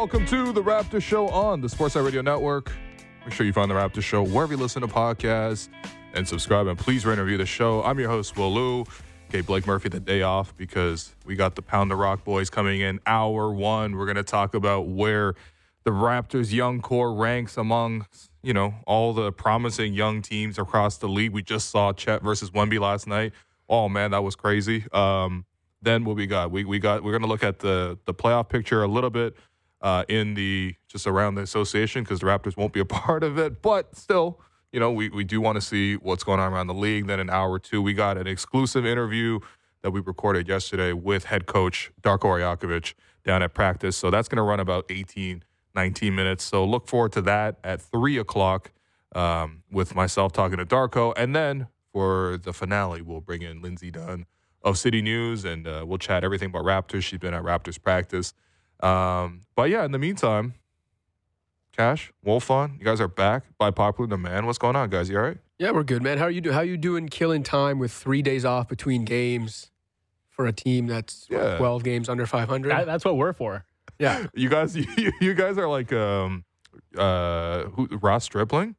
welcome to the Raptor Show on the Sportsnet Radio Network. Make sure you find the Raptor Show wherever you listen to podcasts and subscribe. And please rate and review the show. I'm your host, Will Lou. Gave Blake Murphy the day off because we got the Pound the Rock boys coming in hour one. We're going to talk about where the Raptors' young core ranks among, you know, all the promising young teams across the league. We just saw Chet versus Wemby last night. Oh man, that was crazy. Um, then what we got? We we got we're going to look at the the playoff picture a little bit uh, in the just around the association because the Raptors won't be a part of it, but still, you know, we we do want to see what's going on around the league. Then an hour or two, we got an exclusive interview that we recorded yesterday with head coach Darko Rajaković down at practice. So that's going to run about 18, 19 minutes. So look forward to that at three o'clock um, with myself talking to Darko, and then for the finale, we'll bring in Lindsay Dunn of CityNews, and uh, we'll chat everything about Raptors. She's been at Raptors practice. Um, but yeah, in the meantime, Cash, Wolfond, you guys are back by popular demand. What's going on, guys? You all right? Yeah, we're good, man. How are you doing? How you doing killing time with three days off between games for a team that's what, Yeah. 12 games under 500? That, that's what we're for. yeah. You guys, you, you guys are like um, uh, who, Ross Stripling.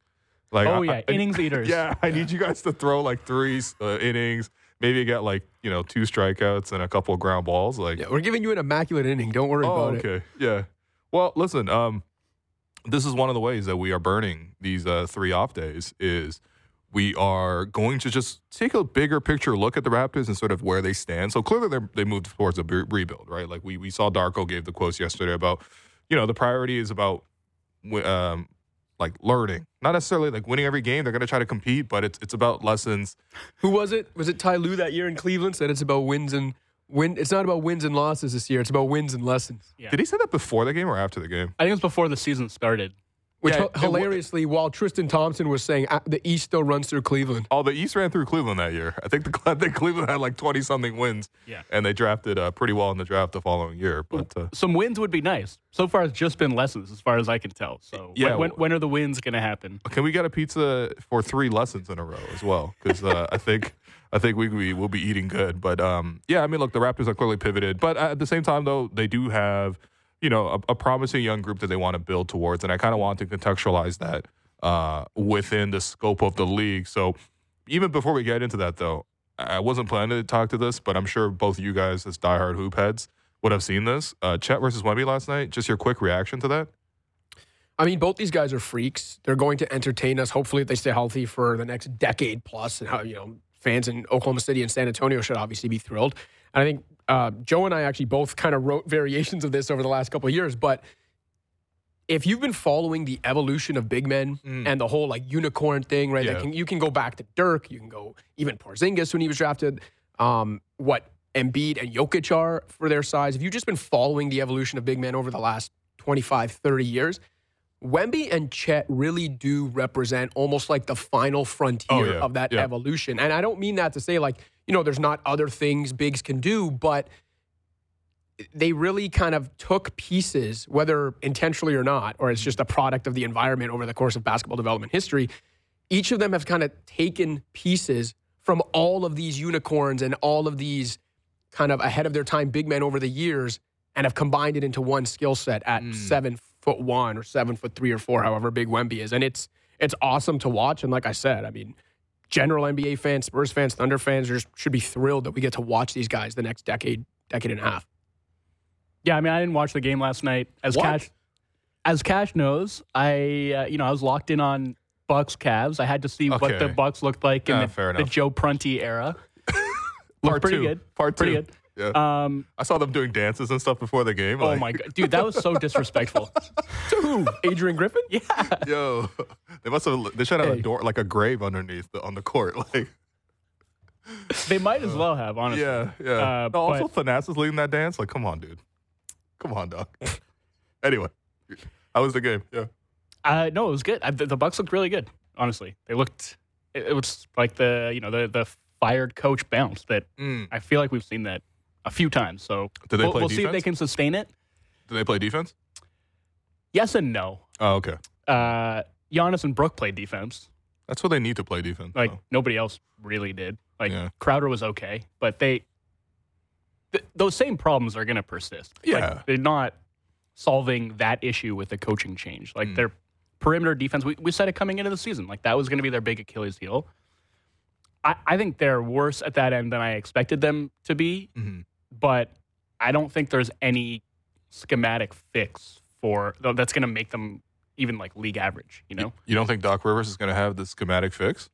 Like, Oh yeah, I- innings eaters. Yeah, I need you guys to throw like three uh, innings, maybe get like you know two strikeouts and a couple of ground balls. Like, yeah. We're giving you an immaculate inning. Don't worry oh, about it. okay, yeah. Well, listen, um, this is one of the ways that we are burning these uh, three off days. Is we are going to just take a bigger picture look at the Raptors and sort of where they stand. So clearly, they they moved towards a re- rebuild, right? Like we we saw Darko gave the quotes yesterday about, you know, the priority is about, um, like learning, not necessarily like winning every game. They're going to try to compete, but it's it's about lessons. Who was it? Was it Ty Lue that year in Cleveland said it's about wins and win? It's not about wins and losses this year. It's about wins and lessons. Yeah. Did he say that before the game or after the game? I think it was before the season started. Which Yeah, hi- it hilariously, while Tristan Thompson was saying uh, the East still runs through Cleveland. Oh, the East ran through Cleveland that year. I think the I think Cleveland had like twenty something wins. Yeah. and they drafted uh, pretty well in the draft the following year. But uh, Some wins would be nice. So far, it's just been lessons, as far as I can tell. So Yeah, when, when, when are the wins going to happen? can we get a pizza for three lessons in a row as well? Because uh, I think I think we we will be eating good. But um, yeah, I mean, look, the Raptors are clearly pivoted, but at the same time, though, they do have you know a, a promising young group that they want to build towards, and I kind of want to contextualize that uh, within the scope of the league. So even before we get into that, though, I wasn't planning to talk to this, but I'm sure both you guys, as diehard hoop heads, would have seen this. Uh, Chet versus Wemby last night. Just your quick reaction to that. I mean, both these guys are freaks. They're going to entertain us. Hopefully, if they stay healthy for the next decade plus, and how you know fans in Oklahoma City and San Antonio should obviously be thrilled. And I think uh, Joe and I actually both kind of wrote variations of this over the last couple of years. But if you've been following the evolution of big men and the whole like unicorn thing, right? Yeah. Can, you can go back to Dirk, you can go even Porzingis when he was drafted. Um, what Embiid and Jokic are for their size. If you've just been following the evolution of big men over the last 25, 30 years, Wemby and Chet really do represent almost like the final frontier Oh, yeah. of that Yeah. evolution. And I don't mean that to say like, you know, there's not other things bigs can do, but they really kind of took pieces, whether intentionally or not, or it's just a product of the environment over the course of basketball development history. Each of them have kind of taken pieces from all of these unicorns and all of these kind of ahead of their time big men over the years and have combined it into one skill set at mm. seven foot one or seven foot three or four, however big Wemby is. And it's it's awesome to watch. And like I said, I mean, general NBA fans, Spurs fans, Thunder fans just should be thrilled that we get to watch these guys the next decade, decade and a half. Yeah, I mean, I didn't watch the game last night. As What? Cash, as Cash knows, I uh, you know I was locked in on Bucks Cavs. I had to see what the Bucks looked like in Yeah, the, the. Joe Prunty era. Part pretty two. good. Part Pretty two. good. Yeah. Um, I saw them doing dances and stuff before the game. oh like, my god, dude, that was so disrespectful. To who? Adrian Griffin? Yeah, Yo, they must have. They should have a door like a grave underneath the, on the court. Like, they might as well have honestly. yeah, yeah. Uh, no, also, but- Thanasis leading that dance. Like, come on, dude. Come on, dog. anyway, how was the game? Yeah. Uh, no, it was good. I, the, the Bucks looked really good. Honestly, they looked. It, it was like the you know the the fired coach bounce that Mm. I feel like we've seen that a few times. So Did they we'll, play we'll see if they defense? can sustain it. Did they play defense? Yes and no. Oh, okay. Uh, Giannis and Brook played defense. That's what they need to play defense. Like nobody else really did. Like Yeah. Crowder was okay, but they th- those same problems are going to persist. Like, Yeah. they're not. solving that issue with the coaching change. Like their perimeter defense, we, we said it coming into the season, like that was going to be their big Achilles heel. I, I think they're worse at that end than I expected them to be, Mhm. But I don't think there's any schematic fix for that's going to make them even like league average. You know, You don't think Doc Rivers is going to have the schematic fix?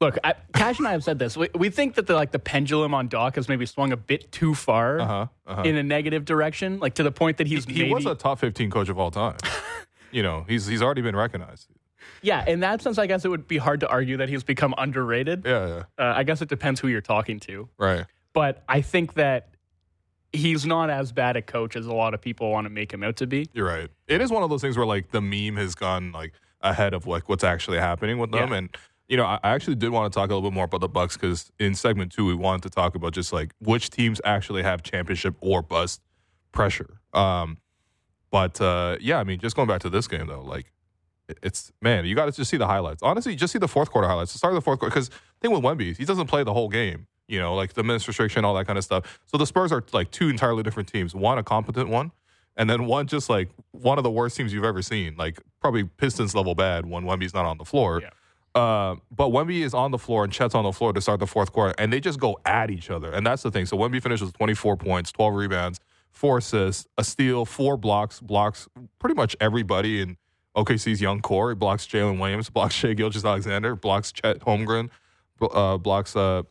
look, I, Cash and I have said this. We, we think that the like the pendulum on Doc has maybe swung a bit too far Uh huh. Uh-huh. in a negative direction, like to the point that he's he maybe, was a top 15 coach of all time. you know, he's he's already been recognized. yeah. In that sense, I guess it would be hard to argue that he's become underrated. Yeah, yeah. Uh, I guess it depends who you're talking to, Right. But I think that he's not as bad a coach as a lot of people want to make him out to be. You're right. It is one of those things where like the meme has gone like ahead of like what's actually happening with them. Yeah. And you know, I actually did want to talk a little bit more about the Bucks because in segment two we wanted to talk about just like which teams actually have championship or bust pressure. Um, but uh, yeah, I mean, just going back to this game though, like it's man, you got to just see the highlights. Honestly, just see the fourth quarter highlights. The start of the fourth quarter because thing with Wemby, he doesn't play the whole game. You know, like the minutes restriction, all that kind of stuff. So the Spurs are like two entirely different teams. One a competent one, and then one just like one of the worst teams you've ever seen. Like probably Pistons level bad when Wemby's not on the floor. Yeah. Uh, but Wemby is on the floor and Chet's on the floor to start the fourth quarter, and they just go at each other. And that's the thing. So Wemby finishes with 24 points, 12 rebounds, four assists, a steal, four blocks, blocks pretty much everybody in OKC's young core. He blocks Jalen Williams, blocks Shai Gilgeous Alexander, blocks Chet Holmgren, uh, blocks uh,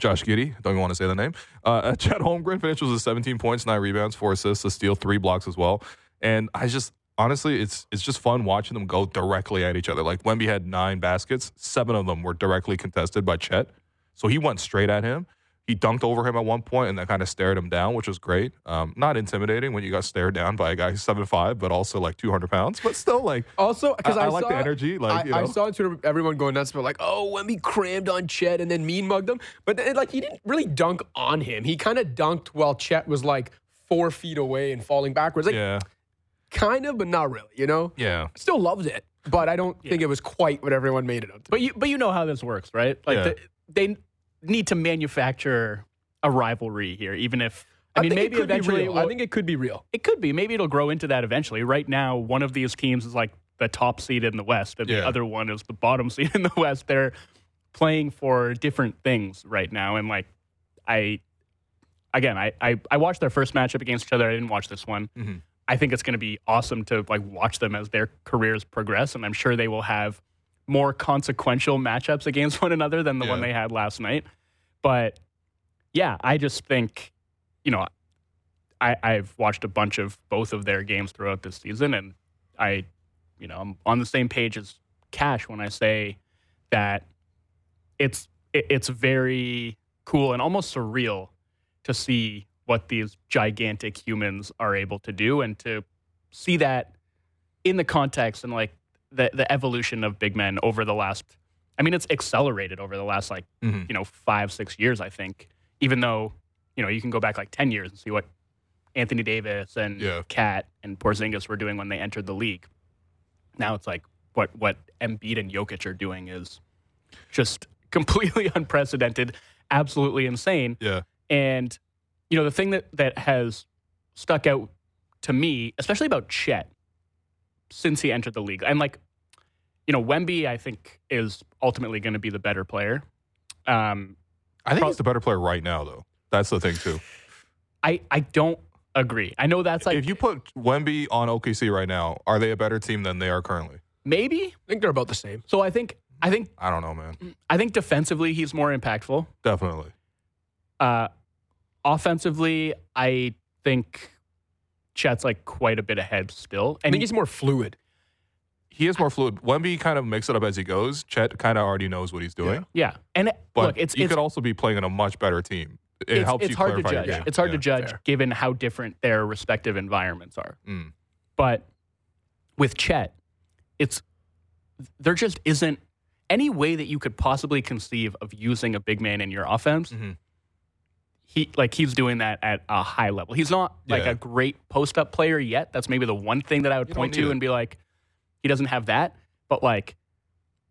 Josh Giddey. Don't even want to say the name. Uh, Chet Holmgren finishes with 17 points, nine rebounds, four assists, a steal, three blocks as well. And I just honestly, it's it's just fun watching them go directly at each other. Like Wemby had nine baskets, seven of them were directly contested by Chet. So he went straight at him. He dunked over him at one point and then kind of stared him down, which was great. Um, not intimidating when you got stared down by a guy who's seven five, but also like 200 pounds, but still like Also, because I- I, I like saw, the energy, like, I, you know. I saw on Twitter everyone going nuts about like, oh, Wemby crammed on Chet and then mean mugged him, but then, like he didn't really dunk on him. He kind of dunked while Chet was like four feet away and falling backwards, like yeah, kind of, but not really. You know, yeah. still loved it, but I don't think it was quite what everyone made it up to. But you but you know how this works, right? Like Yeah. the, they need to manufacture a rivalry here, even if I, mean think it maybe eventually will- I think it could be real. it could be. Maybe it'll grow into that eventually. Right now, one of these teams is like the top seed in the West, and Yeah. the other one is the bottom seed in the West. They're playing for different things right now, and like I, again, I I, I watched their first matchup against each other. I didn't watch this one. Mhm. I think it's going to be awesome to like watch them as their careers progress, and I'm sure they will have more consequential matchups against one another than the one they had last night. But yeah, I just think, you know, I, I've watched a bunch of both of their games throughout this season, and I, you know, I'm on the same page as Cash when I say that it's it, it's very cool and almost surreal to see what these gigantic humans are able to do, and to see that in the context and like the the evolution of big men over the last. I mean, it's accelerated over the last like Mhm. you know five six years. I think, even though you know you can go back like ten years and see what Anthony Davis and Yeah. KAT and Porzingis were doing when they entered the league. Now it's like what what Embiid and Jokic are doing is just completely unprecedented, absolutely insane. Yeah. And you know the thing that that has stuck out to me, especially about Chet, since he entered the league, and like you know Wemby, I think is ultimately going to be the better player. Um, I think Pro- he's the better player right now, though. That's the thing too. I I don't agree. I know that's like if you put Wemby on OKC right now, are they a better team than they are currently? maybe. I think they're about the same. So I think I think I don't know, man. I think defensively he's more impactful. Definitely. Uh, offensively, I think Chet's like quite a bit ahead still. I And think he's more fluid. He is more fluid. Wemby kind of makes it up as he goes. Chet kind of already knows what he's doing. yeah, and it- But look, it's you it's could also be playing in a much better team. It it's, helps it's you hard to clarify your judge. game. It's hard to judge fair. given how different their respective environments are. Mm. But with Chet, it's there just isn't any way that you could possibly conceive of using a big man in your offense. Mhm. He like he's doing that at a high level. He's not like Yeah. a great post up player yet. That's maybe the one thing that I would You point to it. and be like, he doesn't have that. But like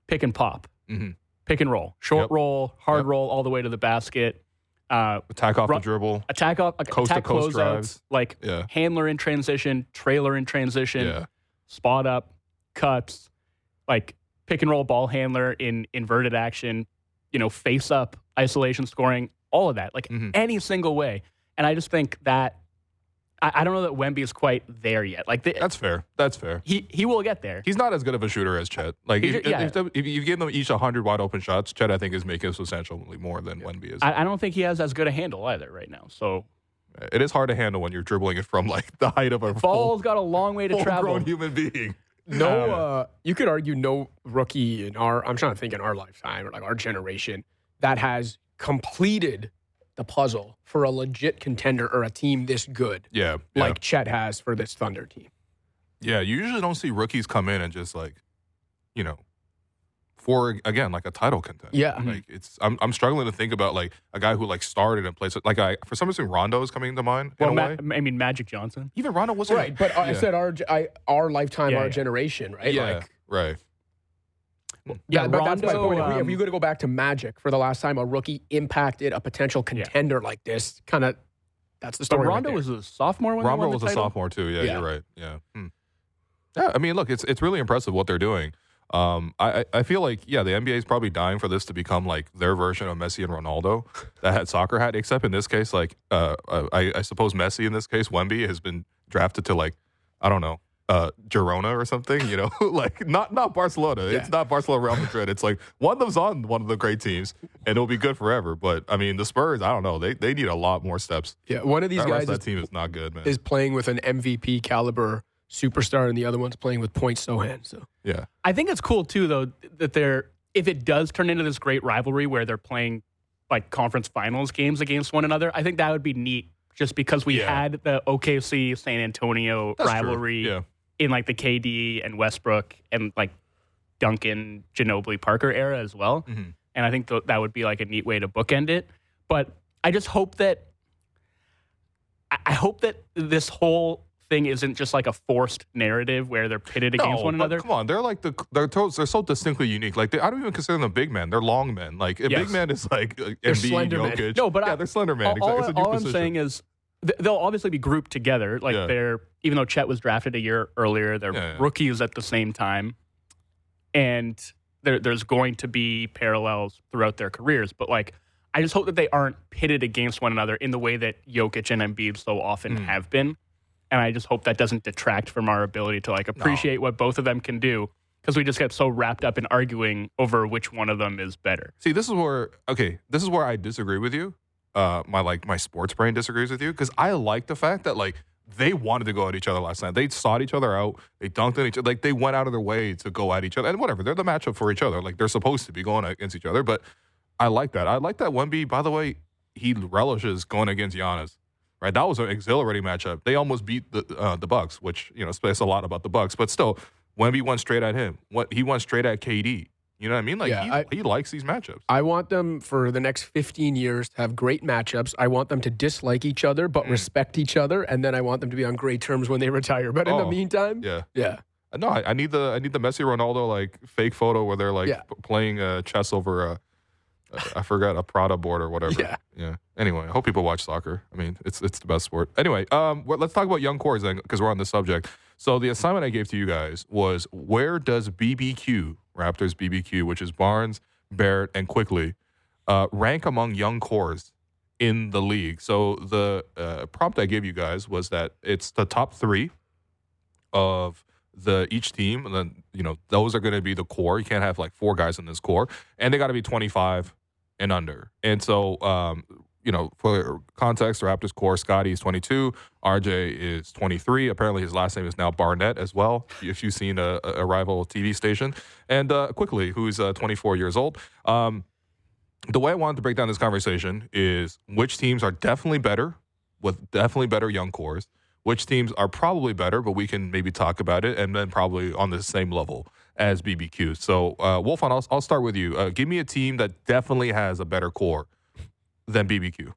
pick and pop, Mhm. pick and roll, short Yep. roll, hard Yep. roll, all the way to the basket. Uh, Attack off Ru- the dribble. attack off, Coast to coast closeouts, drives. like Yeah. handler in transition, trailer in transition, Yeah. spot up, cuts, like pick and roll ball handler in inverted action, you know, face up, isolation scoring, all of that, like Mhm. any single way. And I just think that I, I don't know that Wemby is quite there yet. Like the, That's fair. That's fair. he he will get there. He's not as good of a shooter as Chet. Like, if, yeah. if, if you give them each 100 wide open shots, Chet, I think, is making substantially more than Wemby is. I, I don't think he has as good a handle either right now. So it is hard to handle when you're dribbling it from like the height of a ball's got a long way to travel. grown human being. No, uh, you could argue no rookie in our. I'm trying to think in our lifetime or like our generation that has completed the puzzle for a legit contender or a team this good, Yeah. Yeah. like Chet has for this Thunder team. yeah. You usually don't see rookies come in and just like, you know, for again like a title contender. Yeah. Like it's I'm I'm struggling to think about like a guy who like started and plays like I for some reason Rondo is coming to mind well, Ma- I mean Magic Johnson. Even Rondo wasn't Right, but I said our I, our lifetime, Yeah, our yeah. generation, right? Yeah, Like, right. Yeah, but that's my Rondo, point. If, we, if um, you go to go back to Magic for the last time a rookie impacted a potential contender like this, kind of that's the But story. right Rondo there. was a sophomore when Rondo they won was the a sophomore too. Yeah, Yeah. you're right. Yeah. Hmm. Yeah, I mean, look, it's it's really impressive what they're doing. Um, I I I feel like yeah, the NBA is probably dying for this to become like their version of Messi and Ronaldo that had soccer hat. Except in this case, like uh, uh, I, I suppose Messi in this case, Wemby has been drafted to like I don't know. Uh, Girona or something, you know, like not not Barcelona. It's not Barcelona, Real Madrid. It's like one of them's on one of the great teams, and it'll be good forever. But I mean, the Spurs, I don't know. They they need a lot more steps. yeah, one of these That guys of is, that team is not good, man. is playing with an MVP caliber superstar, and the other one's playing with Point Sochan. So yeah, I think it's cool too, though, that they're if it does turn into this great rivalry where they're playing like conference finals games against one another. I think that would be neat, just because we Yeah. had the OKC San Antonio That's rivalry Yeah. In like the KD and Westbrook and like Duncan, Ginobili, Parker era as well. Mhm. And I think th- that would be like a neat way to bookend it. But I just hope that I- I hope that this whole thing isn't just like a forced narrative where they're pitted against one another. Come on, they're like the they're to, they're so distinctly unique. Like they, I don't even consider them big men. They're long men. Like a Yes. big man is like uh, They're Embiid, slender men. Jokic. No, but yeah, I- they're slender man. all, Exactly. all- It's a new all I'm position. saying is they'll obviously be grouped together. Like Yeah. they're even though Chet was drafted a year earlier, they're Yeah, yeah. rookies at the same time, and there, there's going to be parallels throughout their careers. But like, I just hope that they aren't pitted against one another in the way that Jokic and Embiid so often Mm. have been. And I just hope that doesn't detract from our ability to like appreciate what both of them can do because we just get so wrapped up in arguing over which one of them is better. See, this is where okay, this is where I disagree with you. Uh, my like my sports brain disagrees with you because I like the fact that like they wanted to go at each other last night. They sought each other out. They dunked on each other. Like they went out of their way to go at each other. And whatever, they're the matchup for each other. Like they're supposed to be going against each other. But I like that. I like that Wemby. By the way, he relishes going against Giannis. Right, that was an exhilarating matchup. They almost beat the uh, the Bucks, which you know says a lot about the Bucks. But still, Wemby went straight at him. What he went straight at KD. You know what I mean? Like Yeah, he, I- he likes these matchups. I want them for the next 15 years to have great matchups. I want them to dislike each other but Mm. respect each other, and then I want them to be on great terms when they retire. But in the Oh, meantime, Yeah. yeah, No, I, I need the I need the Messi Ronaldo like fake photo where they're like Yeah. p- playing uh, chess over a, a I forgot a Prada board or whatever. Yeah. Yeah. Anyway, I hope people watch soccer. I mean, it's it's the best sport. Anyway, um, let's talk about young cores then because we're on this subject. So the assignment I gave to you guys was where does BBQ Raptors BBQ, which is Barnes, Barrett, and Quickley, uh, rank among young cores in the league? So the uh, prompt I gave you guys was that it's the top three of the each team, and then you know those are going to be the core. You can't have like four guys in this core, and they got to be twenty five and under. And so, um, you know, for context, Raptors core, Scotty is twenty two, RJ is twenty three. Apparently, his last name is now Barnett as well. If you've seen a, a rival TV station, and uh, Quickley, who's uh, twenty four years old. Um, the way I wanted to break down this conversation is which teams are definitely better with definitely better young cores which teams are probably better, but we can maybe talk about it, and then probably on the same level as BBQ. So, uh, Wolfond, I'll, I'll start with you. Uh, give me a team that definitely has a better core than BBQ.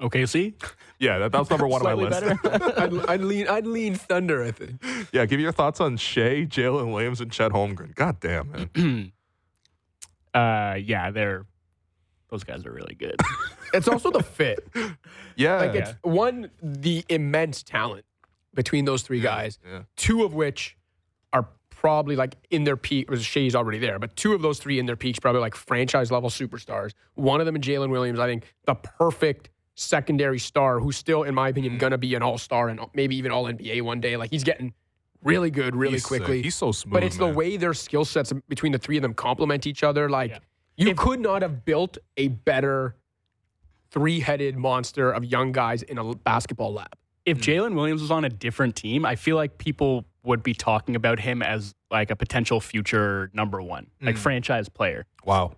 Okay, see? Yeah, that, that was number one on my list. I'd, I'd lean, I'd lean Thunder. I think. yeah, give me your thoughts on Shai, Jalen Williams, and Chet Holmgren. God damn, man. uh, yeah, they're those guys are really good. It's also the fit. Yeah. Like it's one the immense talent between those three guys. yeah. Two of which are probably like in their peak. Was Shai's already there, but two of those three in their peaks probably like franchise level superstars. One of them in Jalen Williams, I think the perfect secondary star who's still, in my Mm. opinion, gonna be an all star and maybe even all NBA one day. Like he's getting really good really He's sick. quickly. He's so smooth. but it's man. the way their skill sets between the three of them complement each other. Like Yeah. you could not have built a better three-headed monster of young guys in a basketball lab. if Jalen Williams was on a different team, I feel like people would be talking about him as like a potential future number one, like Mm. franchise player. Wow.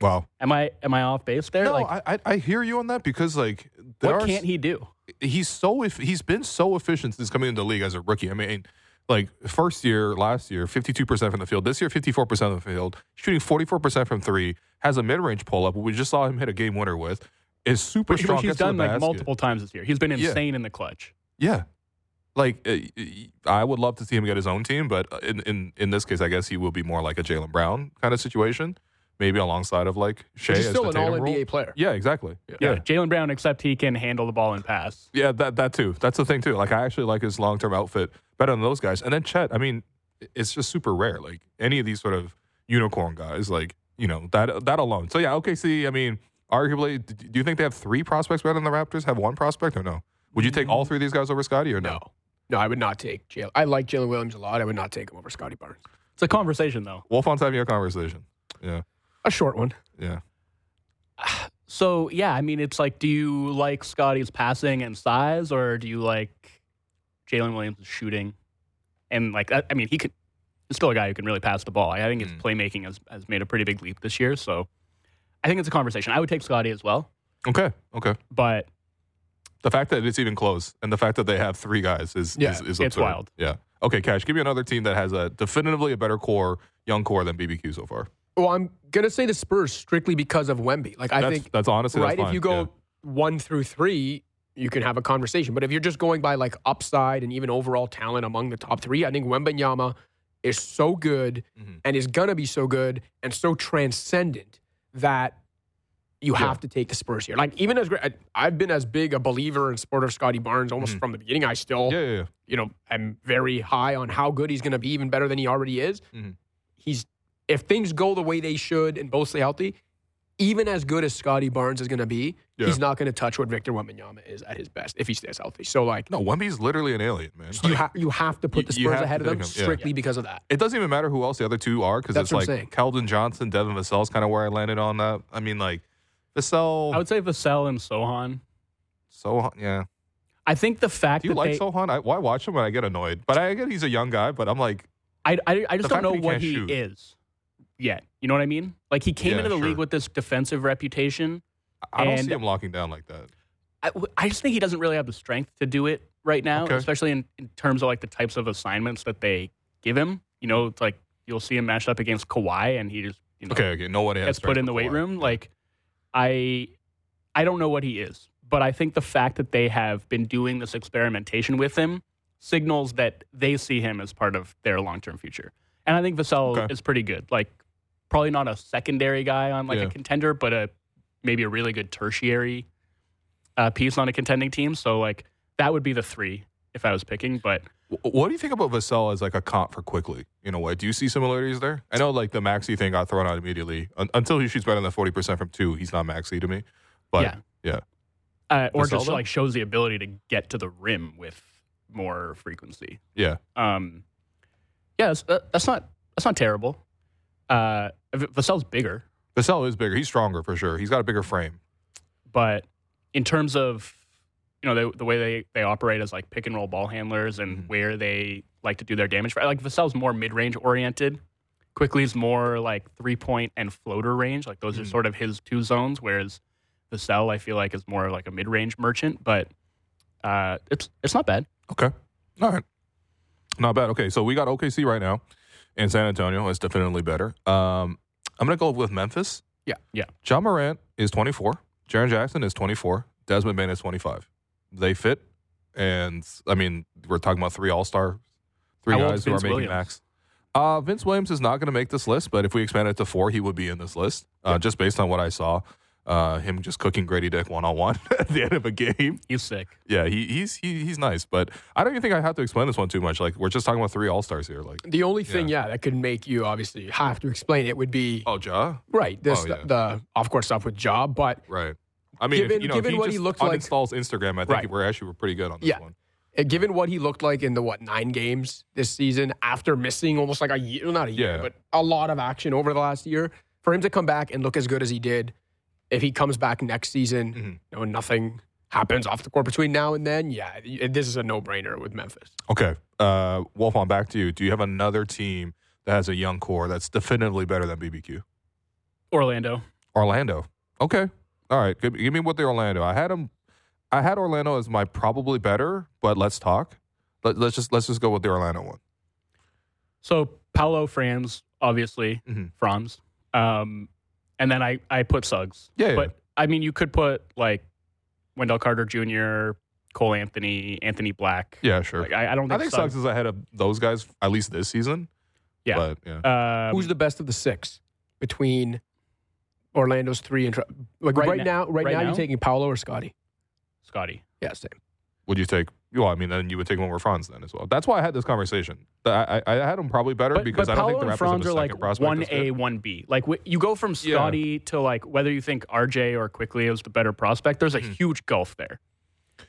Wow. Am I am I off base there? No, like, I, I I hear you on that because like there what are can't he do? he's so if he's been so efficient since coming into the league as a rookie. I mean, like first year, last year, fifty two percent from the field. This year, fifty four percent of the field, shooting forty four percent from three. Has a mid range pull up. We just saw him hit a game winner with. Is super Which, strong. which he's gets to the done like basket. multiple times this year. He's been Yeah. insane in the clutch. Yeah, like uh, I would love to see him get his own team, but uh, in in in this case, I guess he will be more like a Jaylen Brown kind of situation, maybe alongside of like Shai. But he's as still the an Tatum all role. NBA player. Yeah, exactly. Yeah, yeah. Jaylen Brown, except he can handle the ball and pass. Yeah, that that too. That's the thing too. Like I actually like his long term outfit better than those guys. And then Chet, I mean, it's just super rare. Like any of these sort of unicorn guys, like you know that that alone. So yeah, OKC. I mean, arguably, do you think they have three prospects better than the Raptors? Have one prospect or no? Would you take all three of these guys over Scotty or no? No. No, I would not take Jalen. I like Jalen Williams a lot. I would not take him over Scotty Barnes. It's a conversation though. Wolf Wolfond's having a conversation. Yeah, A short one. yeah. So yeah, I mean, it's like, do you like Scotty's passing and size, or do you like Jalen Williams' shooting? And like, I, I mean, he could. He's still a guy who can really pass the ball. I think his Mm. playmaking has has made a pretty big leap this year. So I think it's a conversation. I would take Scotty as well, Okay, okay. but The fact that it's even close and the fact that they have three guys is Yeah, is, is it's wild. Yeah. Okay, Cash. Give me another team that has a definitively a better core, young core than BBQ so far. Well, I'm gonna say the Spurs strictly because of Wemby. Like I that's, think that's honestly right. That's If you go Yeah. one through three, you can have a conversation. But if you're just going by like upside and even overall talent among the top three, I think Wembenyama is so good Mhm. and is gonna be so good and so transcendent that you Yeah. have to take the Spurs here. Like even as great, I've been as big a believer and supporter of Scotty Barnes almost Mhm. from the beginning. I still, Yeah, yeah, you know, am very high on how good he's going to be, even better than he already is. Mhm. He's if things go the way they should and both stay healthy, even as good as Scotty Barnes is going to be, he's not going to touch what Victor Wembanyama is at his best if he stays healthy. So like No, Wemby's literally an alien, man. you, Like, ha- you have to put the You- you Spurs ahead of them yeah. strictly because of that. it doesn't even matter who else the other two are because it's like. Keldon Johnson, Devin Vassell's kind of where I landed on that. I mean, like Vassell. I would say Vassell and Sochan. Sochan, yeah. I think the fact Do you that like they, Sochan? I, why watch him when I get annoyed? But I get he's a young guy, but I'm like, I, I, I just don't know he what he shoot. is yet. You know what I mean? Like he came Yeah, into the sure. league with this defensive reputation. I don't see him locking down like that. I, I just think he doesn't really have the strength to do it right now, Okay. especially in, in terms of like the types of assignments that they give him. You know, it's like you'll see him matched up against Kawhi, and he just you know Okay, okay. No one has gets put in the weight room. Like I, I don't know what he is, but I think the fact that they have been doing this experimentation with him signals that they see him as part of their long term future. And I think Vassell Okay. is pretty good. Like probably not a secondary guy on like Yeah. a contender, but a maybe a really good tertiary uh, piece on a contending team. So like that would be the three if I was picking. But What do you think about Vassell as like a comp for Quickley? In a way, do you see similarities there? I know like the Maxey thing got thrown out immediately. Un- until he shoots better than forty percent from two, he's not Maxey to me. But yeah, yeah. uh, or Vassell, just though? like shows the ability to get to the rim with more frequency. yeah, Um, yeah, that's, that, that's not that's not terrible. Uh, Vassell's bigger, Vassell is bigger. He's stronger for sure. He's got a bigger frame. but in terms of you know the, the way they, they operate as like pick and roll ball handlers and Mhm. where they like to do their damage, like Vassell's more mid range oriented. Quickley's more like three point and floater range. Like those are Mhm. sort of his two zones, whereas Vassell I feel like is more like a mid range merchant. But uh, it's it's not bad. Okay. All right. Not bad. Okay, so we got OKC right now, and San Antonio is definitely better. Um, I'm gonna go with Memphis. Yeah. Yeah. Ja Morant is 24. Jaren Jackson is 24. Desmond Bane is 25. They fit, and I mean, we're talking about three All Star, three How guys who are making Williams? max. Uh, Vince Williams is not going to make this list, but if we expand it to four, he would be in this list, uh, just based on what I saw. Uh, him just cooking Gradey Dick one on one at the end of a game. He's sick. Yeah, he, he's he, he's nice, but I don't even think I have to explain this one too much. Like we're just talking about three All Stars here. Like, The only thing, yeah. that could make you obviously have to explain it would be oh, Ja, right this Oh, yeah. the off course stuff with Job, but right. I mean, Given- if, you know, given he what just he looked like- uninstalls Instagram, I think Right. we're actually we're pretty good on this Yeah. one. given what he looked like in the what nine games this season after missing almost like a year, not a year, Yeah. but a lot of action over the last year, for him to come back and look as good as he did, if he comes back next season, Mhm. you know, nothing happens off the court between now and then, yeah, this is a no brainer with Memphis. Okay, uh, Wolf, on back to you. Do you have another team that has a young core that's definitively better than BBQ? Orlando. Orlando. Okay. All right. Give, give me what the Orlando. I had them. I had Orlando as my probably better, but let's talk. Let, let's just let's just go with the Orlando one. So Paolo Franz, obviously Mhm. Franz, um, and then I I put Suggs. Yeah, yeah. but I mean you could put like Wendell Carter Jr., Cole Anthony, Anthony Black. Yeah, sure. Like, I, I don't I think, think Suggs is ahead of those guys at least this season. Yeah. But yeah. Um, Who's the best of the six between Orlando's three and Tra- like right, Right now? now- Right, right now, now? you're taking Paolo or Scotty? Scotty? Yeah, same. Would you take? Well, I mean, then you would take one over Franz then as well. That's why I had this conversation. I, I, I had them probably better But, because but I don't Paolo think the and Raptors have Franz a are second like prospect. one A, one B. Like wh- you go from Yeah. Scotty to like whether you think RJ or Quickley is the better prospect. There's a Mhm. huge gulf there.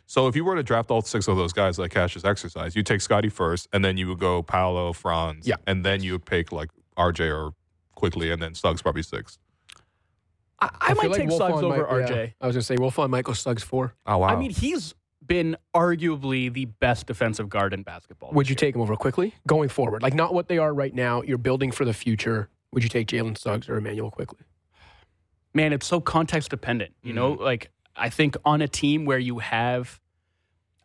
So if you were to draft all six of those guys like Cash's exercise, you take Scotty first, and then you would go Paolo, Franz, Yeah. and then you would pick like RJ or Quickley, and then Suggs probably six. I, I, might feel like take Wolfond Suggs over might- yeah. RJ. I was gonna say Wolfond might Michael Suggs four. Oh wow! I mean, he's been arguably the best defensive guard in basketball. Would you year. take him over Quickley going forward? Like not what they are right now. You're building for the future. Would you take Jalen Suggs or Immanuel Quickley? man, it's so context dependent. You know, Mm-hmm. like I think on a team where you have,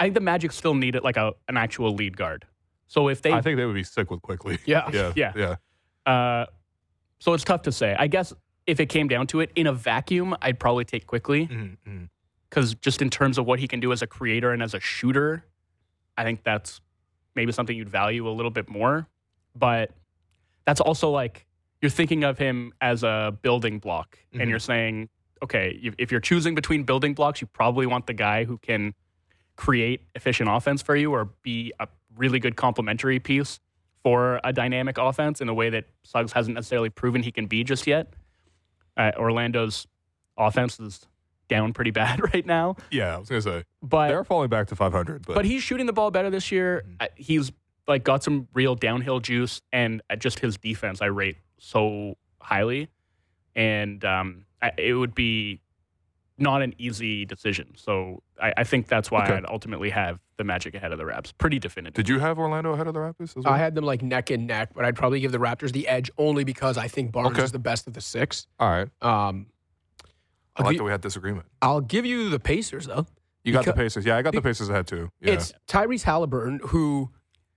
I think the Magic still need it like a an actual lead guard. So if they, I think they would be sick with Quickley. Yeah. yeah, Yeah. yeah. uh, so it's tough to say. I guess if it came down to it, in a vacuum, I'd probably take Quickley Mhm, mhm. because just in terms of what he can do as a creator and as a shooter, I think that's maybe something you'd value a little bit more. But that's also like you're thinking of him as a building block, Mhm. and you're saying, okay, if- if you're choosing between building blocks, you probably want the guy who can create efficient offense for you or be a really good complementary piece for a dynamic offense in a way that Suggs hasn't necessarily proven he can be just yet. Uh, Orlando's offense is down pretty bad right now, Yeah, I was gonna say. But they're falling back to 500, but, but he's shooting the ball better this year. Uh, He's like got some real downhill juice, and uh, just his defense I rate so highly, and um, I, it would be not an easy decision. So I, I think that's why Okay. I'd ultimately have the Magic ahead of the Raps. Pretty definitive. did you have Orlando ahead of the Raptors? As well? I had them like neck and neck, but I'd probably give the Raptors the edge only because I think Barnes Okay. is the best of the six. All right, Um, I like gi- that we had disagreement. I'll give you the Pacers though. You got the Pacers. Yeah, I got the Pacers ahead too. Yeah. It's Tyrese Halliburton who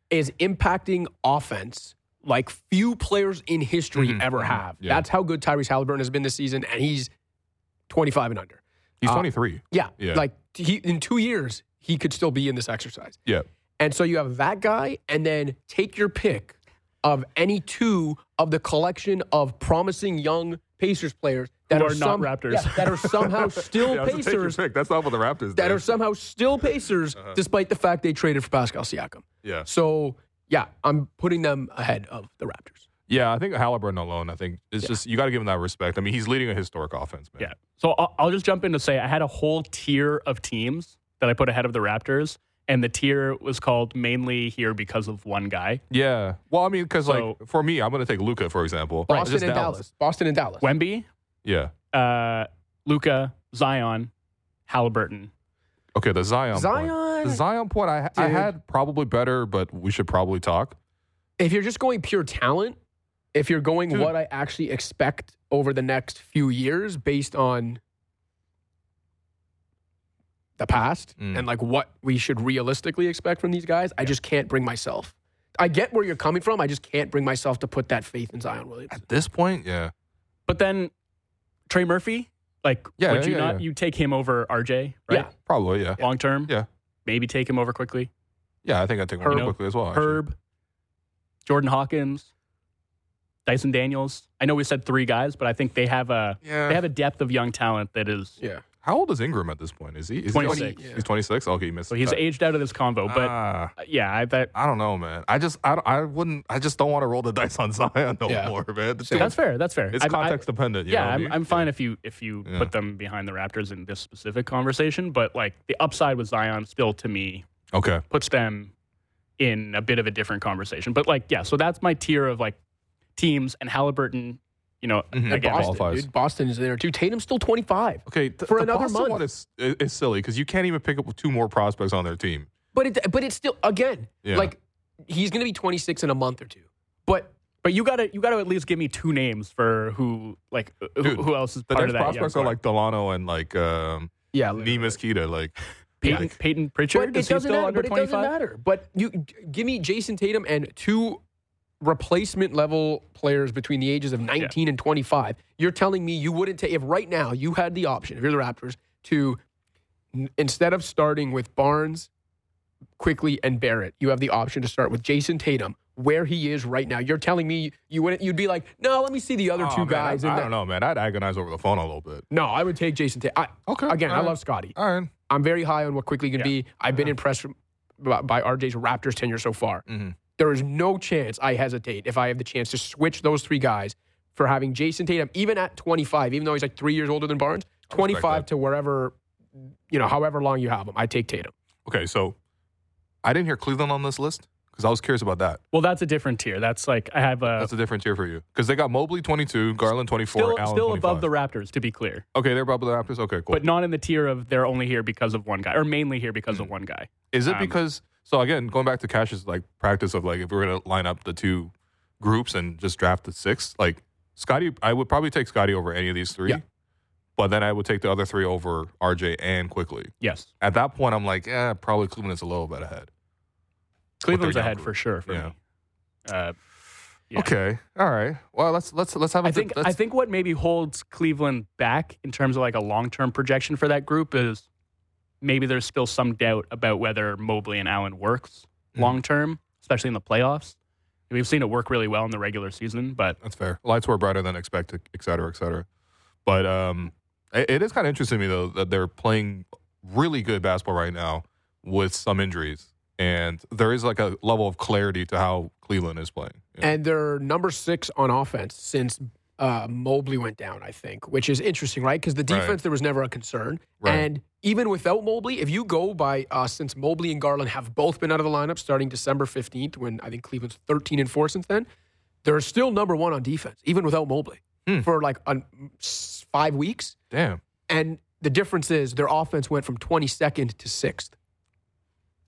is impacting offense like few players in history Mhm, ever mhm, have. yeah. That's how good Tyrese Halliburton has been this season, and he's 25 and under. He's uh, 23. Yeah, Yeah. like he in two years he could still be in this exercise. Yeah. And so you have that guy, and then take your pick of any two of the collection of promising young Pacers players that Who are, are not some- Raptors. yeah, that are somehow still Yeah, I take your Pacers. pick. That's not what the Raptors That did. are somehow still Pacers, Uh-huh. despite the fact they traded for Pascal Siakam. yeah. So yeah, I'm putting them ahead of the Raptors. Yeah, I think Halliburton alone. I think it's Yeah. just you got to give him that respect. I mean, he's leading a historic offense, man. Yeah. So I'll, I'll just jump in to say I had a whole tier of teams that I put ahead of the Raptors, and the tier was called mainly here because of one guy, Yeah. Well, I mean, because So- like for me, I'm going to take Luka for example. Boston Just and Dallas. Boston and Dallas. Wemby, Yeah. uh, Luka, Zion, Halliburton. Okay. The Zion. Point. Zion. The Zion point. I I had probably better, but we should probably talk. if you're just going pure talent, if you're going Dude. what I actually expect over the next few years based on the past Mm. and like what we should realistically expect from these guys, I just can't bring myself. I get where you're coming from. I just can't bring myself to put that faith in Zion Williams. At this point, yeah. But then Trey Murphy, like, Yeah, would you yeah, not? yeah. You take him over RJ, right? Yeah. Probably, yeah. Long term? Yeah. Maybe take him over Quickley. Yeah, I think I'd take him Herb- real quickly as well. actually. Herb, Jordan Hawkins. Dyson Daniels. I know we said three guys, but I think they have a Yeah. they have a depth of young talent that is. Yeah. How old is Ingram at this point? Is he? Is 26. He, he's 26. Okay, he missed. So he's that. aged out of this convo, but Ah, yeah, I bet I don't know, man. I just, I, I wouldn't, I just don't want to roll the dice on Zion no Yeah. more, man. The that's fair. That's fair. It's I'm- I- context dependent. You yeah, know what I I'm, mean? I'm fine if you if you Yeah. put them behind the Raptors in this specific conversation, but like the upside with Zion still to me Okay. puts them in a bit of a different conversation. But like, yeah, so that's my tier of like teams and Halliburton. You know, Mhm. again, Boston. Boston, qualifies. dude. Boston is there too. Tatum's still 25. Okay. th- For the another Boston month. one is, is, is silly because you can't even pick up two more prospects on their team. But it, but it's still again Yeah. like he's going to be 26 in a month or two. But but you gotta you gotta at least give me two names for who like who, Dude, who else is The part next of that. young prospects are like Dalano and like um, yeah, Neemias Queta. Like, Payton, like- Payton Pritchard. But it doesn't still matter. under But it doesn't matter. But you give me Jayson Tatum and two replacement level players between the ages of 19 and 25. You're telling me you wouldn't take if right now you had the option if you're the Raptors to n- instead of starting with Barnes, Quickley and Barrett, you have the option to start with Jayson Tatum. Where he is right now, you're telling me you wouldn't. You'd be like, no, let me see the other oh, two man, guys. I, I don't know, man. I'd agonize over the phone a little bit. No, I would take Jayson Tatum. Okay. again, I right. love Scotty. All right. I'm very high on what Quickley can Yeah. be. I've been impressed by, by RJ's Raptors tenure so far. Mhm. There is no chance I hesitate if I have the chance to switch those three guys for having Jayson Tatum, even at 25, even though he's like three years older than Barnes, 25 to wherever, you know, however long you have him. I take Tatum. Okay, so I didn't hear Cleveland on this list because I was curious about that. Well, that's a different tier. That's like I have a That's a different tier for you because they got Mobley 22, Garland 24, still Allen still 25. above the Raptors to be clear, Okay, they're above the Raptors. Okay, cool. but not in the tier of they're only here because of one guy or mainly here because Mm. of one guy. Is it Um, because so again going back to Cash's like practice of like if we were gonna line up the two groups and just draft the six, like Scotty, I would probably take Scotty over any of these three. Yeah. But then I would take the other three over RJ and Quickley. Yes, At that point, I'm like, yeah, probably Cleveland is a little bit ahead. Cleveland's ahead group. for sure for Yeah. me. Uh, yeah. Okay, all right. Well, let's let's let's have. a I think let's, I think what maybe holds Cleveland back in terms of like a long term projection for that group is maybe there's still some doubt about whether Mobley and Allen works Mhm. long term, especially in the playoffs. We've seen it work really well in the regular season, but That's fair. Lights were brighter than expected, et cetera, et cetera. But um, it, it is kind of interesting to me though that they're playing really good basketball right now with some injuries, and there is like a level of clarity to how Cleveland is playing. Yeah. And they're number six on offense since uh, Mobley went down, I think, which is interesting, right? Because the Right. defense, there was never a concern. Right. And even without Mobley, if you go by uh, since Mobley and Garland have both been out of the lineup starting December 15th, when I think Cleveland's 13 and 4 since then, they're still number one on defense, even without Mobley, Hmm. for like s- five weeks. Damn, And the difference is their offense went from 22nd to 6th.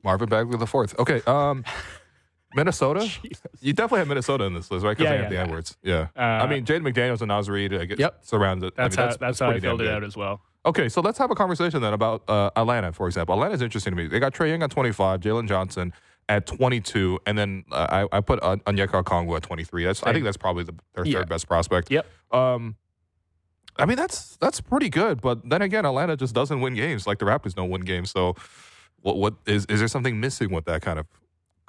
Marvin Bagley the fourth. Okay, um, Minnesota. You definitely have Minnesota in this list, right? Because Yeah, Anthony yeah, yeah. Edwards. Yeah. Uh, I mean, Jaden McDaniels and Naz Reid. I guess Yep. surrounds it. that's I mean, how that's, how I filled it good. out as well. Okay, so let's have a conversation then about uh, Atlanta, for example. Atlanta's interesting to me. They got Trae Young at 25, Jalen Johnson at 22, and then uh, I, I put uh, Onyeka Okongwu at 23. That's I think that's probably the, their Yeah. third best prospect. Yep. Um, I mean that's that's pretty good, but then again, Atlanta just doesn't win games like the Raptors don't win games. So, what what is is there something missing with that kind of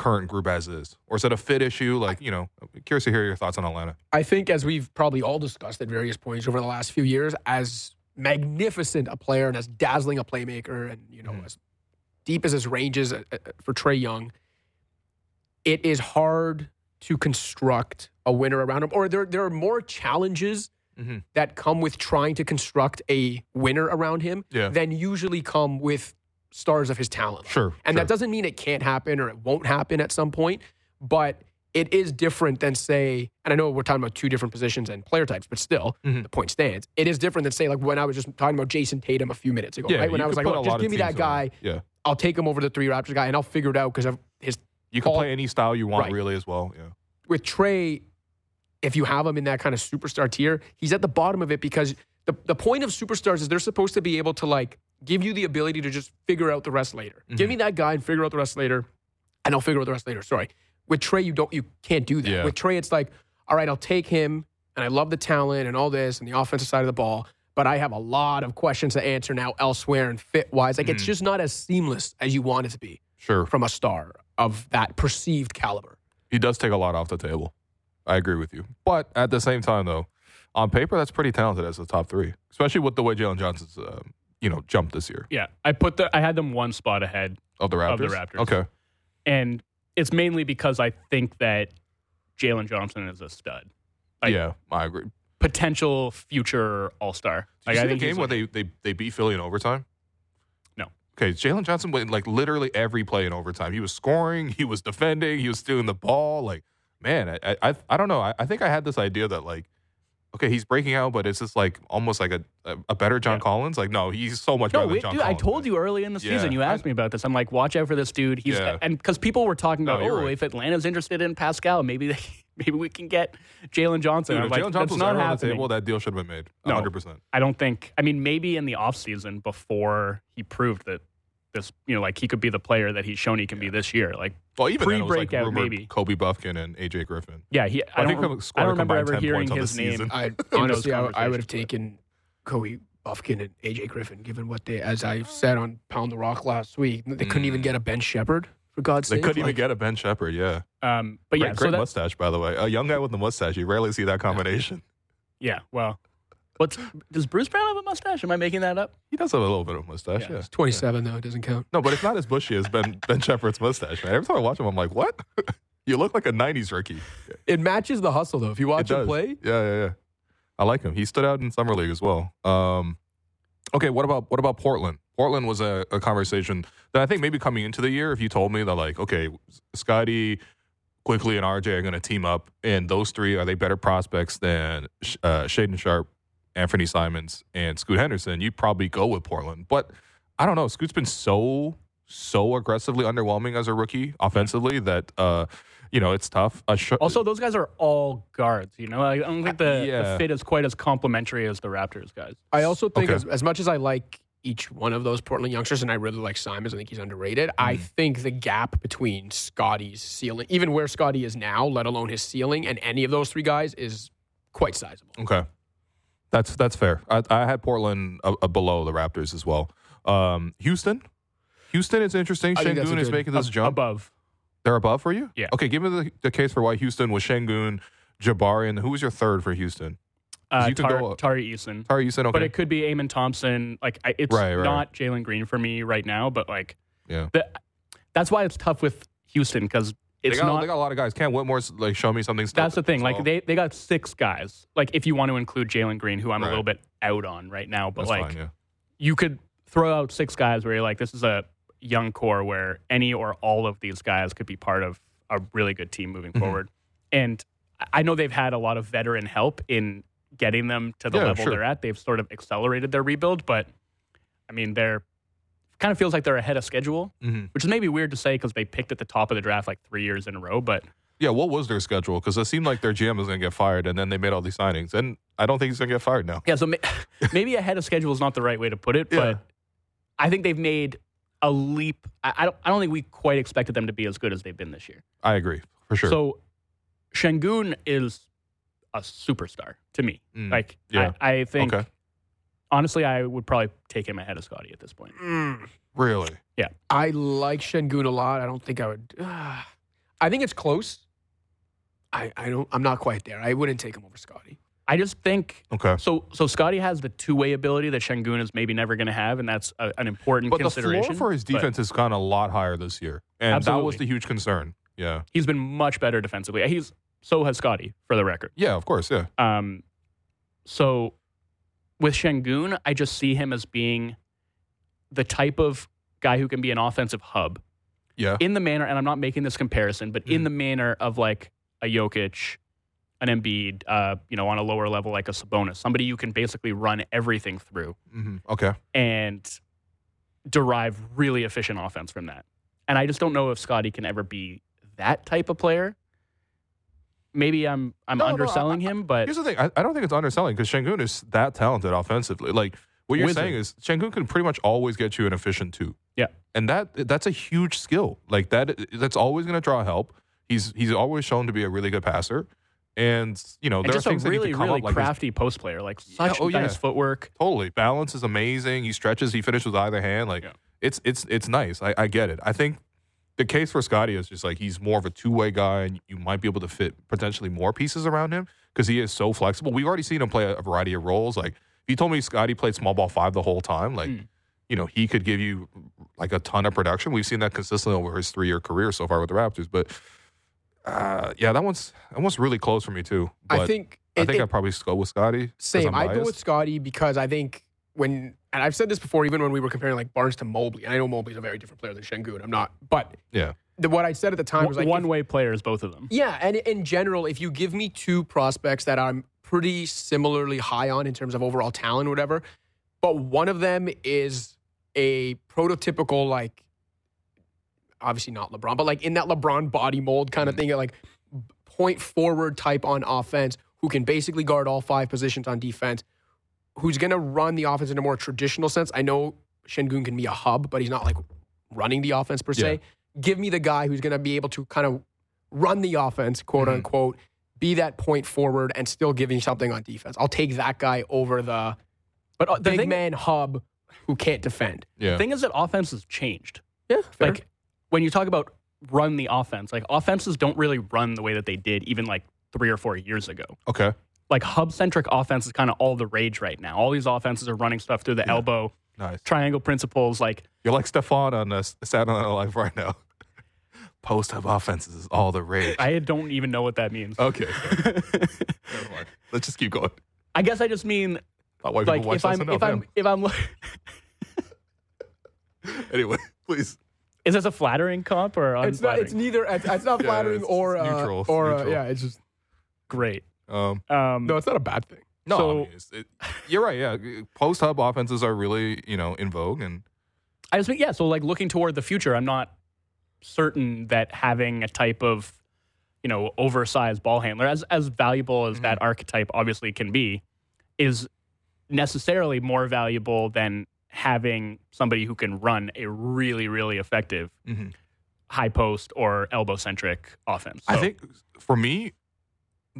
current group as is, or is it a fit issue? Like you know, I'm curious to hear your thoughts on Atlanta. I think, as we've probably all discussed at various points over the last few years, as magnificent a player and as dazzling a playmaker, and you know, Mhm. as deep as his range is uh, uh, for Trae Young, it is hard to construct a winner around him. Or there, there are more challenges Mhm. that come with trying to construct a winner around him Yeah. than usually come with stars of his talent. Sure, And sure. that doesn't mean it can't happen or it won't happen at some point, but it is different than say, and I know we're talking about two different positions and player types, but still, Mhm. the point stands. It is different than say, like when I was just talking about Jayson Tatum a few minutes ago, yeah, right? When I was like, oh, just give me that guy, on. Yeah. I'll take him over the three Raptors guy, and I'll figure it out because of his. You can play any style you want, Right. really, as well. Yeah. With Trae, if you have him in that kind of superstar tier, he's at the bottom of it because the, the point of superstars is they're supposed to be able to like give you the ability to just figure out the rest later. Give Mm-hmm. me that guy and figure out the rest later, and I'll figure out the rest later. Sorry. With Trae, you don't you can't do that. Yeah. With Trae, it's like, all right, I'll take him, and I love the talent and all this and the offensive side of the ball, but I have a lot of questions to answer now elsewhere and fit wise. Like Mm-hmm. it's just not as seamless as you want it to be Sure. from a star of that perceived caliber. He does take a lot off the table. I agree with you. But at the same time, though, on paper, that's pretty talented as the top three, especially with the way Jalen Johnson's, uh, you know, jumped this year Yeah, I put the I had them one spot ahead, of the Raptors. Of the Raptors. Okay. and it's mainly because I think that Jalen Johnson is a stud, Like- yeah, I agree. potential future All Star. Did you see the game where like- they, they they beat Philly in overtime? No. Okay, Jalen Johnson went like literally every play in overtime. He was scoring, he was defending, he was stealing the ball. Like, man, I I, I don't know. I, I think I had this idea that like, okay, he's breaking out, but it's just like almost like a a, better John Yeah. Collins. Like, no, he's so much No, better than John dude, I told man. you early in the Yeah. season. You asked me about this. I'm like, watch out for this dude. He's Yeah. and because people were talking about, you're oh, right. if Atlanta's interested in Pascal, maybe they, maybe we can get Jalen Johnson. Dude, if like, Jalen that's Johnson was not on the happening. table, that deal should have been made. No. 100%. I don't think. I mean, maybe in the offseason before he proved that this, you know, like he could be the player that he's shown he can be this year. Like, Well, even then, it was like Pre-breakout, rumored maybe. Kobe Bufkin and AJ Griffin. yeah, he. I, I think don't. he'll rem- score I a don't remember ever hearing points on the his name. I honestly, I, I would have taken Kobe Bufkin and AJ Griffin, given what they, as I said on Pound the Rock last week, they couldn't even Mm. get a Ben Sheppard for God's They sake. They couldn't even get a Ben Sheppard, yeah. Um, but Great, yeah, great so that, mustache, by the way. A young guy with a mustache, you rarely see that combination. yeah. Well, what's does Bruce Brown have a mustache? Am I making that up? He does have a little bit of a mustache, Yeah. yeah. It's 27 though; it doesn't count. No, but it's not as bushy as Ben Ben Sheppard's mustache, man. Every time I watch him, I'm like, what? you look like a '90s rookie. It matches the hustle though. If you watch him play, Yeah, yeah, yeah. I like him. He stood out in summer league as well. Um, okay, what about what about Portland? Portland was a, a conversation that I think maybe coming into the year, if you told me that like, okay, Scotty, Quickley, and RJ are going to team up, and those three are they better prospects than uh, Shaedon Sharpe, Anthony Simons, and Scoot Henderson? You'd probably go with Portland, but I don't know. Scoot's been so so aggressively underwhelming as a rookie offensively that uh, you know it's tough. Uh, Sh- Also, those guys are all guards. You know, I don't think the, Yeah. the fit is quite as complimentary as the Raptors guys. I also think Okay. as, as much as I like each one of those Portland youngsters, and I really like Simons, I think he's underrated. I Mm. think the gap between Scotty's ceiling, even where Scotty is now, let alone his ceiling, and any of those three guys is quite sizable. Okay, that's that's fair. I, I had Portland uh, uh, below the Raptors as well. Um, Houston, Houston is interesting. I think that's a Sengun is good- making this Ab- jump. above. They're above for you. Yeah. Okay, give me the, the case for why Houston was Sengun, Jabari, and who was your third for Houston? Uh, You could Tar- go- Tari Eason. Sorry, you okay. But it could be Amen Thompson. Like I, it's Right, right. not Jalen Green for me right now. But like, Yeah. the, that's why it's tough with Houston because they got, not. they got a lot of guys. Cam Whitmore's like show me something. that's the thing. So, Like they, they got six guys. Like if you want to include Jalen Green, who I'm Right. a little bit out on right now, but that's like fine, yeah. you could throw out six guys where you're like, this is a young core where any or all of these guys could be part of a really good team moving Mhm. forward. And I know they've had a lot of veteran help in getting them to the Yeah, level sure. they're at. They've sort of accelerated their rebuild, but I mean, they're kind of feels like they're ahead of schedule, Mhm. which is maybe weird to say because they picked at the top of the draft like three years in a row. But Yeah, what was their schedule? Because it seemed like their GM was going to get fired, and then they made all these signings, and I don't think he's going to get fired now. yeah, so ma- maybe ahead of schedule is not the right way to put it, Yeah. but I think they've made a leap. I, I don't. I don't think we quite expected them to be as good as they've been this year. I agree for sure. So Sengun is a superstar to me. Mm, Like yeah. I, I think Okay. Honestly I would probably take him ahead of Scotty at this point. really, Yeah. I like Sengun a lot. I don't think I would. I think it's close. I, I don't. I'm not quite there. I wouldn't take him over Scotty. I just think okay. so. So Scotty has the two way ability that Sengun is maybe never going to have, and that's a, an important But the consideration. floor for his but defense has gone a lot higher this year, and that was the huge concern. Yeah, he's been much better defensively. He's so has Scotty for the record. yeah, of course, yeah. Um, so with Sengun, I just see him as being the type of guy who can be an offensive hub Yeah. in the manner, and I'm not making this comparison, but in Mhm. the manner of like a Jokic, an Embiid, uh, you know, on a lower level like a Sabonis, somebody you can basically run everything through hmm Okay. and derive really efficient offense from that. And I just don't know if Scotty can ever be that type of player. Maybe I'm I'm No, no, underselling I- him, but Here's the thing. I, I don't think it's underselling because Sengun is that talented offensively. Like what you're saying is Sengun can pretty much always get you an efficient two. Yeah. And that that's a huge skill. Like that that's always going to draw help. He's he's always shown to be a really good passer. And you know, there just are a things really that can come really up like his- crafty post player, like such oh, yeah. nice footwork. Totally. Balance is amazing. He stretches, he finishes with either hand. Like Yeah. it's it's it's nice. I, I get it. I think the case for Scotty is just like he's more of a two way guy, and you might be able to fit potentially more pieces around him because he is so flexible. We've already seen him play a variety of roles. Like if you told me Scotty played small ball five the whole time, like Mm. you know he could give you like a ton of production. We've seen that consistently over his three year career so far with the Raptors. But uh, yeah, that one's that one's really close for me too. But I think I think I'd probably go with Scotty. Same. I'd go with Scotty because I think when, and I've said this before, even when we were comparing like Barnes to Mobley. And I know Mobley's a very different player than Sengun. I'm not, but yeah. the, what I said at the time was like, one if- way players, both of them. yeah, and in general, if you give me two prospects that I'm pretty similarly high on in terms of overall talent, or whatever, but one of them is a prototypical like, obviously not LeBron, but like in that LeBron body mold kind of mm. thing, like point forward type on offense, who can basically guard all five positions on defense, who's going to run the offense in a more traditional sense. I know Sengun can be a hub, but he's not like running the offense per se. Give me the guy who's going to be able to kind of run the offense, quote Mhm. unquote, be that point forward and still give you something on defense. I'll take that guy over the But uh, the big thing, man hub who can't defend. Yeah. thing is that offense has changed. Yeah, Like when you talk about run the offense, like offenses don't really run the way that they did even like three or four years ago. okay. Like hub centric offense is kind of all the rage right now. All these offenses are running stuff through the Yeah. elbow, Nice. triangle principles. Like You're like Stefon on uh, Saturday Night Live right now. Post up offenses is all the rage. I don't even know what that means. okay. Never mind. Let's just keep going. I guess I just mean Not why like people watch if I'm if I'm if I'm Anyway, please. is this a flattering comp or it's not. It's neither. It's, it's not Yeah, flattering it's- or uh, neutral, it's or uh, neutral. yeah. It's just great. Um, Um, no. It's not a bad thing. no, I mean, it, you're right. Yeah, post hub offenses are really you know in vogue, and I just think yeah. So like looking toward the future, I'm not certain that having a type of you know oversized ball handler, as as valuable as that archetype obviously can be, is necessarily more valuable than having somebody who can run a really really effective Mhm. high post or elbow centric offense. I think for me,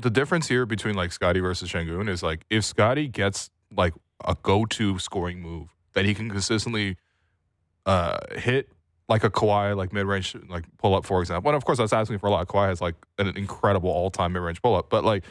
the difference here between like Scotty versus Sengun is like if Scotty gets like a go to scoring move that he can consistently uh, hit like a Kawhi like mid range like pull up for example. And of course that's asking for a lot. Kawhi has like an incredible all time mid range pull up, but like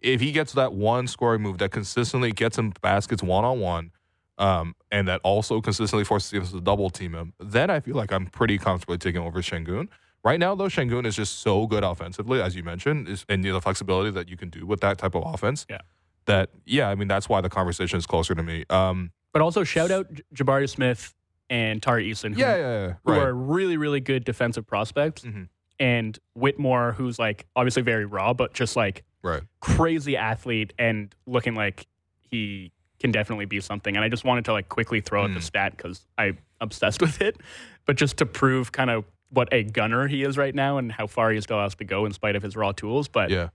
if he gets that one scoring move that consistently gets him baskets one on one. Um, and that also consistently forces teams to double team him. Then I feel like I'm pretty comfortably taking over Sengun. Right now, though, Sengun is just so good offensively, as you mentioned, is, and you know, the flexibility that you can do with that type of offense. Yeah. That yeah, I mean that's why the conversation is closer to me. Um, but also shout out J- Jabari Smith and Tari Eason, who, yeah, yeah, yeah, who right. are really really good defensive prospects, Mhm. and Whitmore, who's like obviously very raw, but just like right. crazy athlete and looking like he can definitely be something. And I just wanted to like quickly throw out the Mm. stat because I'm obsessed with it, but just to prove kind of what a gunner he is right now and how far he still has to go in spite of his raw tools. But Yeah,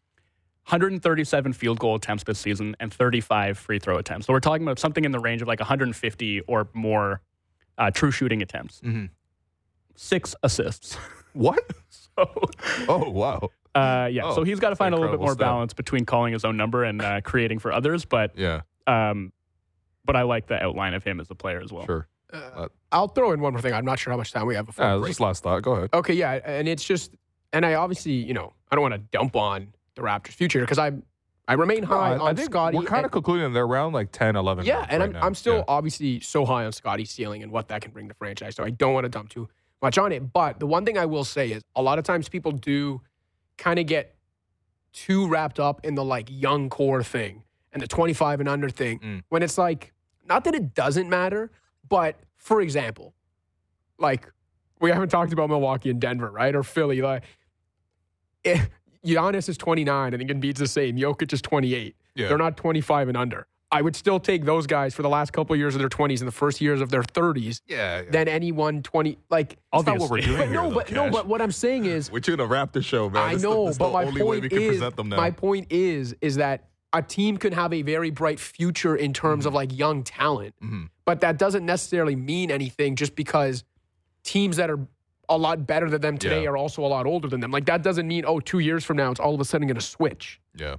137 field goal attempts this season and 35 free throw attempts. So we're talking about something in the range of like 150 or more uh, true shooting attempts. Mhm. Six assists. what? so, Oh wow. uh, yeah. Oh, so he's got to find a little bit more stat. balance between calling his own number and uh, creating for others. But Yeah, um, but I like the outline of him as a player as well. sure. Uh, I'll throw in one more thing. I'm not sure how much time we have before. Yeah, just last thought. Go ahead. Okay, yeah, and it's just, and I obviously, you know, I don't want to dump on the Raptors' future because I, I remain No, high I, on I Scotty. we're kind of concluding they're around like 10, 11. yeah, and right I'm, now. I'm still Yeah. obviously so high on Scotty's ceiling and what that can bring to franchise. So I don't want to dump too much on it. But the one thing I will say is a lot of times people do kind of get too wrapped up in the like young core thing and the 25 and under thing Mm. when it's like not that it doesn't matter, but for example, like we haven't talked about Milwaukee and Denver, right? Or Philly. Like eh, Giannis is 29. I think Embiid's the same. Jokic is 28. Yeah. They're not 25 and under. I would still take those guys for the last couple of years of their 20s and the first years of their 30s yeah, yeah. than anyone 20. Like, That's not what we're doing but here, no, though, but no, but what I'm saying is, We're doing a Raptor show, man. I This the- know, but my only way point we can is, present them now. my point is, is that a team could have a very bright future in terms of like young talent, Mhm. but that doesn't necessarily mean anything just because teams that are a lot better than them today Yeah. are also a lot older than them. Like that doesn't mean oh, two years from now it's all of a sudden going to switch. Yeah.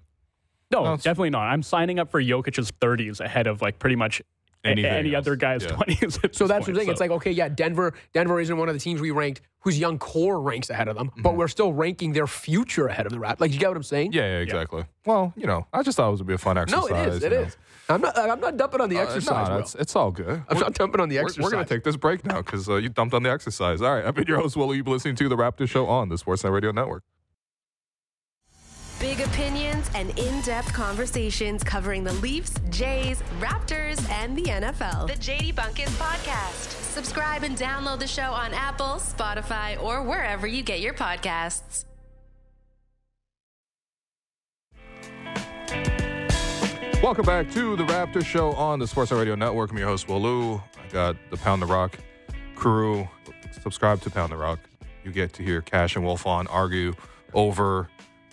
No, No, definitely not. I'm signing up for Jokic's 30s ahead of like pretty much anything any else. other guy's Yeah. 20s. So that's point, the thing. It's like, okay, yeah, Denver Denver isn't one of the teams we ranked whose young core ranks ahead of them, Mm-hmm. but we're still ranking their future ahead of the rap. Like, you get what I'm saying? Yeah, yeah, exactly. Well, you know, I just thought it would be a fun exercise. No, it is. It you is. I'm not. I'm not dumping on the. Uh, exercise. no, it's, it's all good. I'm We're- not dumping on the We're, exercise. we're going to take this break now because uh, you dumped on the exercise. All right. I've been your host, Willie. You've been listening to The Raptor Show on the Sportsnet Radio Network. Big opinions and in-depth conversations covering the Leafs, Jays, Raptors, and the NFL. The JD Bunkis Podcast. Subscribe and download the show on Apple, Spotify, or wherever you get your podcasts. Welcome back to The Raptor Show on the Sportsnet Radio Network. I'm your host, Walu. I got the Pound the Rock crew. Subscribe to Pound the Rock. You get to hear Cash and Wolfond argue over,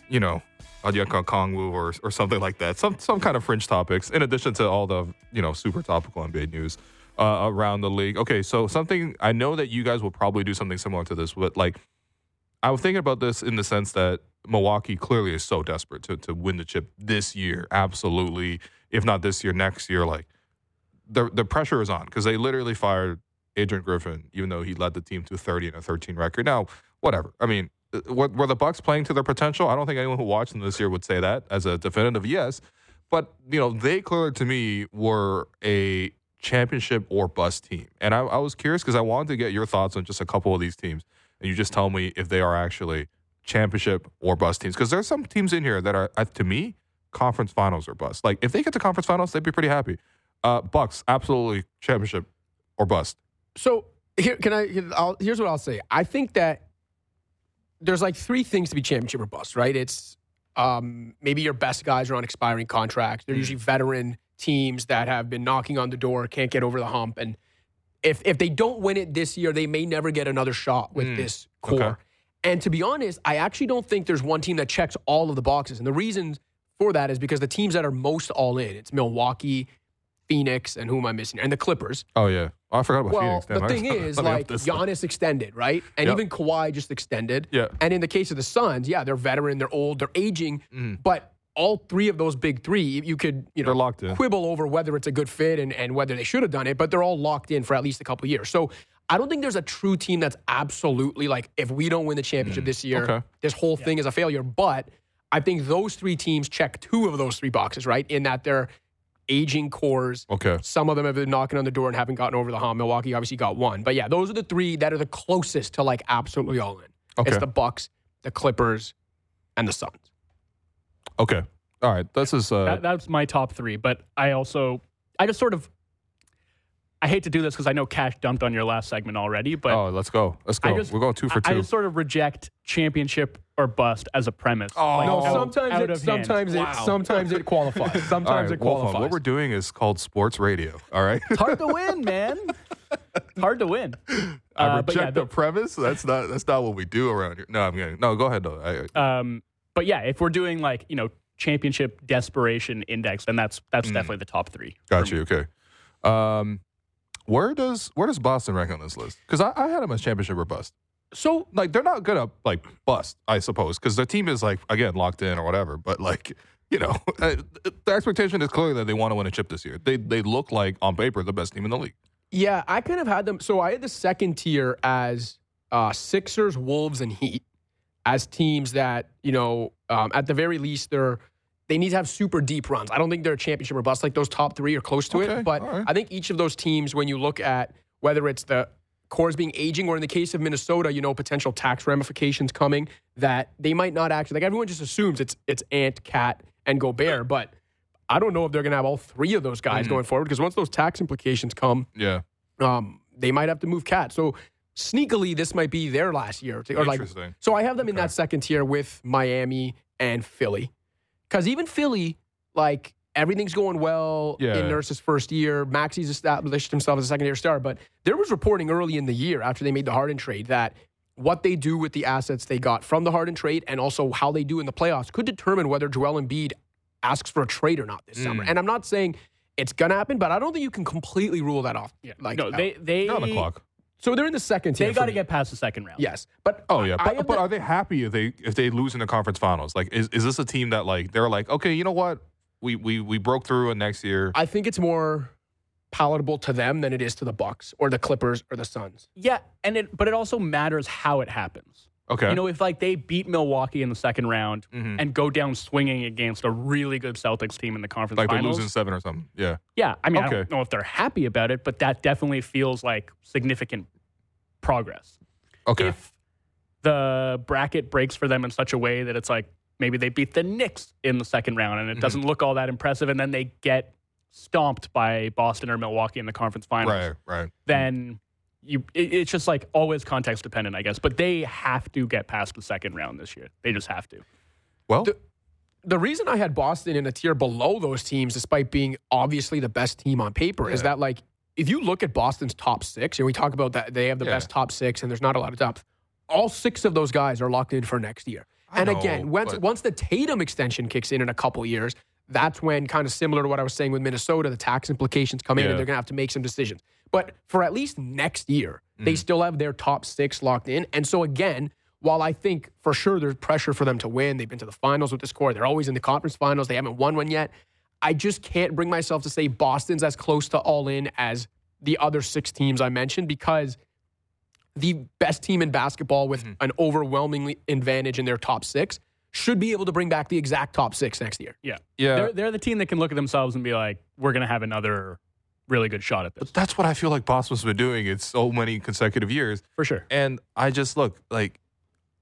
you know, Onyeka Okongwu or, or something like that. Some some kind of fringe topics, in addition to all the, you know, super topical NBA news uh, around the league. Okay, so something I know that you guys will probably do something similar to this, but like I was thinking about this in the sense that Milwaukee clearly is so desperate to to win the chip this year. Absolutely, if not this year, next year. Like the the pressure is on because they literally fired Adrian Griffin, even though he led the team to 30 and a 13 record. Now, whatever. I mean, were, were the Bucks playing to their potential? I don't think anyone who watched them this year would say that as a definitive yes. But you know, they clearly to me were a championship or bust team, and I, I was curious because I wanted to get your thoughts on just a couple of these teams, and you just tell me if they are actually championship or bust teams. Because there's some teams in here that are, uh, to me, conference finals or bust. Like if they get to conference finals, they'd be pretty happy. Uh, Bucks absolutely championship or bust. So here, can I? I'll, here's what I'll say. I think that there's like three things to be championship or bust, right? It's um, maybe your best guys are on expiring contracts. Mm. They're usually veteran teams that have been knocking on the door, can't get over the hump, and if if they don't win it this year, they may never get another shot with Mm. this core. Okay. And to be honest, I actually don't think there's one team that checks all of the boxes. And the reason for that is because the teams that are most all in, it's Milwaukee, Phoenix, and who am I missing? And the Clippers. Oh yeah, oh, I forgot about Well, Phoenix. Damn, the thing is, like this Giannis extended, right? And Yep. even Kawhi just extended. Yeah. And in the case of the Suns, yeah, they're veteran, they're old, they're aging, Mm. but all three of those big three, you could you know They're locked in. quibble over whether it's a good fit and, and whether they should have done it, but they're all locked in for at least a couple years. So I don't think there's a true team that's absolutely like if we don't win the championship this year, Mm. Okay. this whole thing is a failure. But I think those three teams check two of those three boxes, right? In that they're aging cores. Okay. Some of them have been knocking on the door and haven't gotten over the hump. Milwaukee obviously got one. But yeah, those are the three that are the closest to like absolutely all in. Okay. It's the Bucks, the Clippers, and the Suns. Okay. All right. This is uh, that, that's my top three. But I also, I just sort of, I hate to do this because I know Cash dumped on your last segment already, but oh, let's go. Let's go. just- We're going two for I, I just sort of reject championship or bust as a premise. Oh. Like, No, out- sometimes out it, of hand. sometimes it, Wow. sometimes it qualifies. Sometimes right, it Wolfond, qualifies. what we're doing is called sports radio. All right. It's hard to win, man. It's hard to win. I Uh, reject yeah, the the- premise. That's not that's not what we do around here. No, I'm getting no. Go ahead though. I, Um, but yeah, if we're doing like you know championship desperation index, then that's that's Mm. definitely the top three. got you. me. Okay. Um, where does where does Boston rank on this list? Because I, I had them as championship or bust. so Like they're not gonna like bust, I suppose, because their team is like again locked in or whatever. But like you know, uh, the expectation is clearly that they want to win a chip this year. They they look like on paper the best team in the league. yeah, I kind of had them. So I had the second tier as uh, Sixers, Wolves, and Heat as teams that you know um, at the very least they're they need to have super deep runs. I don't think they're a championship or bust like those top three are close to Okay, it. But right. I think each of those teams, when you look at whether it's the cores being aging or in the case of Minnesota, you know, potential tax ramifications coming that they might not actually like everyone just assumes it's it's Ant, KAT, and Gobert, but I don't know if they're gonna have all three of those guys Mhm. going forward because once those tax implications come, Yeah, um, they might have to move KAT. So sneakily, this might be their last year. Or like, interesting. so I have them in that second tier with Miami and Philly, because even Philly, like everything's going well Yeah. in Nurse's first year. Maxey's established himself as a second year star, but there was reporting early in the year after they made the Harden trade that. What they do with the assets they got from the Harden trade and also how they do in the playoffs could determine whether Joel Embiid asks for a trade or not this Mm. summer. And I'm not saying it's gonna happen, but I don't think you can completely rule that off. Yeah. Like no, they they on the clock. So they're in the second tier. they got to get past the second round. yes, but Oh yeah, but, but the- are they happy if they if they lose in the conference finals? Like, is, is this a team that like they're like, okay, you know what, we we we broke through, and next year, I think it's more palatable to them than it is to the Bucks or the Clippers or the Suns. Yeah, and it but it also matters how it happens. Okay. You know, if like they beat Milwaukee in the second round Mhm. and go down swinging against a really good Celtics team in the conference like they're losing seven or something. Yeah. yeah, I mean, I don't know if they're happy about it, but that definitely feels like significant progress. Okay. If the bracket breaks for them in such a way that it's like maybe they beat the Knicks in the second round and it Mhm. doesn't look all that impressive, and then they get stomped by Boston or Milwaukee in the conference finals, right. Right. then you it, it's just like always context dependent, I guess. But they have to get past the second round this year. They just have to. Well. The- The reason I had Boston in a tier below those teams, despite being obviously the best team on paper, is that like if you look at Boston's top six, and we talk about that they have the Yeah. best top six, and there's not a lot of depth. All six of those guys are locked in for next year. I and know, again, once but- once the Tatum extension kicks in in a couple years, that's when kind of similar to what I was saying with Minnesota, the tax implications come in, Yeah. and they're gonna have to make some decisions. But for at least next year, Mm. they still have their top six locked in. And so again, while I think for sure there's pressure for them to win, they've been to the finals with this core. They're always in the conference finals. They haven't won one yet. I just can't bring myself to say Boston's as close to all in as the other six teams I mentioned because the best team in basketball with Mm-hmm. an overwhelming advantage in their top six should be able to bring back the exact top six next year. Yeah. Yeah. They're they're the team that can look at themselves and be like, we're gonna have another really good shot at this. But that's what I feel like Boston's been doing. It's so many consecutive years. For sure. And I just look like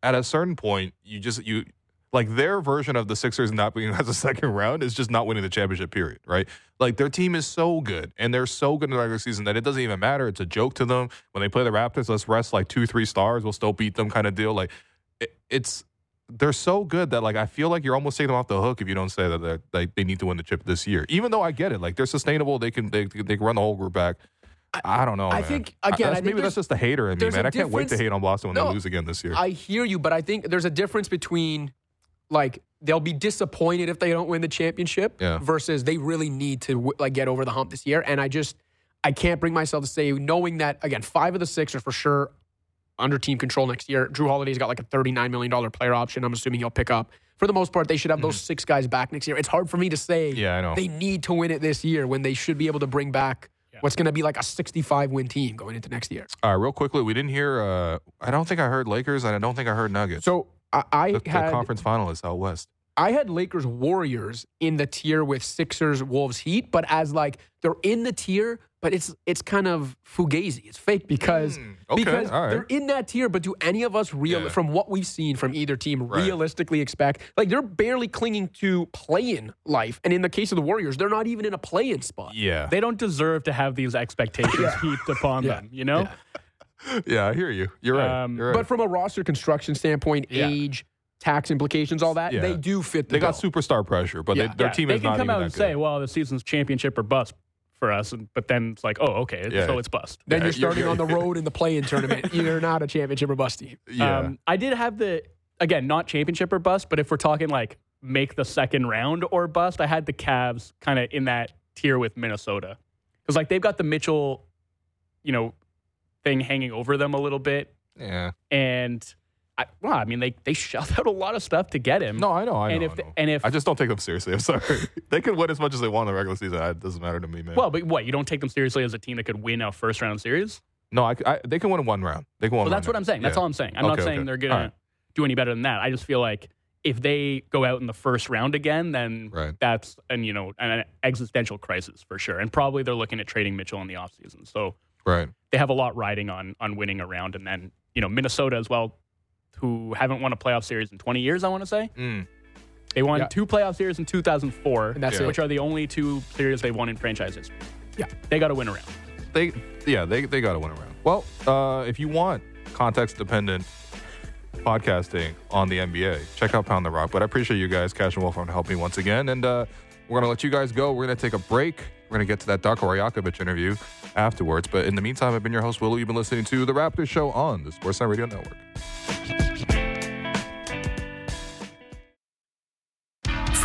at a certain point, you just you like their version of the Sixers not being as a second round is just not winning the championship. Period. Right? Like their team is so good and they're so good in the regular season that it doesn't even matter. It's a joke to them when they play the Raptors. Let's rest like two, three stars. We'll still beat them, kind of deal. Like it, it's they're so good that like I feel like you're almost taking them off the hook if you don't say that they're, they they need to win the chip this year. Even though I get it, like they're sustainable, they can they they can run the whole group back. I, don't know. I man. think, again, I that's, think maybe that's just the hater in me, man. I can't wait to hate on Boston when No, they lose again this year. I hear you, but I think there's a difference between like they'll be disappointed if they don't win the championship Yeah. versus they really need to like get over the hump this year. And I just I can't bring myself to say knowing that again five of the six are for sure under team control next year. Jrue Holiday's got like a thirty nine million dollar player option. I'm assuming he'll pick up. For the most part, they should have those six guys back next year. It's hard for me to say. Yeah, I know. they need to win it this year when they should be able to bring back what's going to be like a 65 win team going into next year. All right, real quickly, we didn't hear. Uh, I don't think I heard Lakers, and I don't think I heard Nuggets. So I, I the, the had conference finalists out west. I had Lakers Warriors in the tier with Sixers Wolves Heat, but as like they're in the tier, but it's it's kind of fugazi. It's fake because Mm, okay, because all right. they're in that tier. But do any of us real Yeah. from what we've seen from either team Right. realistically expect like they're barely clinging to play-in life? And in the case of the Warriors, they're not even in a play-in spot. Yeah, They don't deserve to have these expectations heaped upon Yeah. them, you know? yeah, I hear you. You're right. Um, You're right. But from a roster construction standpoint, Yeah. age, tax implications, all that, Yeah. they do fit the they got superstar pressure, but Yeah. they, their Yeah, team they is can not come out and good. say, well, the season's championship or bust for us, and, but then it's like, oh, okay, Yeah. so it's bust. then Yeah, you're you're- starting you're- on the road in the play-in tournament. You're not a championship or bust team. yeah, Um, I did have the again not championship or bust, but if we're talking like make the second round or bust, I had the Cavs kind of in that tier with Minnesota because like they've got the Mitchell, you know, thing hanging over them a little bit, yeah. and I, well, I mean they they shelled out a lot of stuff to get him. No, I know. I know. and I, if know. and if I just don't take them seriously. I'm sorry. they can win as much as they want in the regular season. It doesn't matter to me, man. well, but what you don't take them seriously as a team that could win a first round series. no, I, I, they can win in one round. They can win. Well, one that's what round. I'm saying. That's Yeah. all I'm saying. I'm Okay, not saying okay. they're gonna right. do any better than that. I just feel like if they go out in the first round again, then Right. that's an you know an existential crisis for sure. And probably they're looking at trading Mitchell in the offseason. So Right. they have a lot riding on on winning a round. And then you know Minnesota as well, who haven't won a playoff series in 20 years. I want to say Mm. they won Yeah. two playoff series in 2004, And that's Yeah. it. which are the only two series they won in franchise history. Yeah. they got to win around. They, yeah, they they got to win around. Well, uh, if you want context dependent podcasting on the NBA, check out Pound the Rock. But I appreciate you guys, Cash and Wolf, for helping me once again. And uh, we're gonna let you guys go. We're gonna take a break. We're gonna get to that Darko Rajaković interview afterwards. But in the meantime, I've been your host, Willow. You've been listening to the Raptors Show on the Sportsnet Radio Network.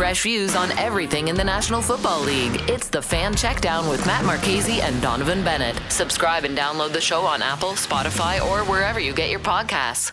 Fresh views on everything in the National Football League. It's the Fan Checkdown with Matt Marchese and Donnovan Bennett. Subscribe and download the show on Apple, Spotify, or wherever you get your podcasts.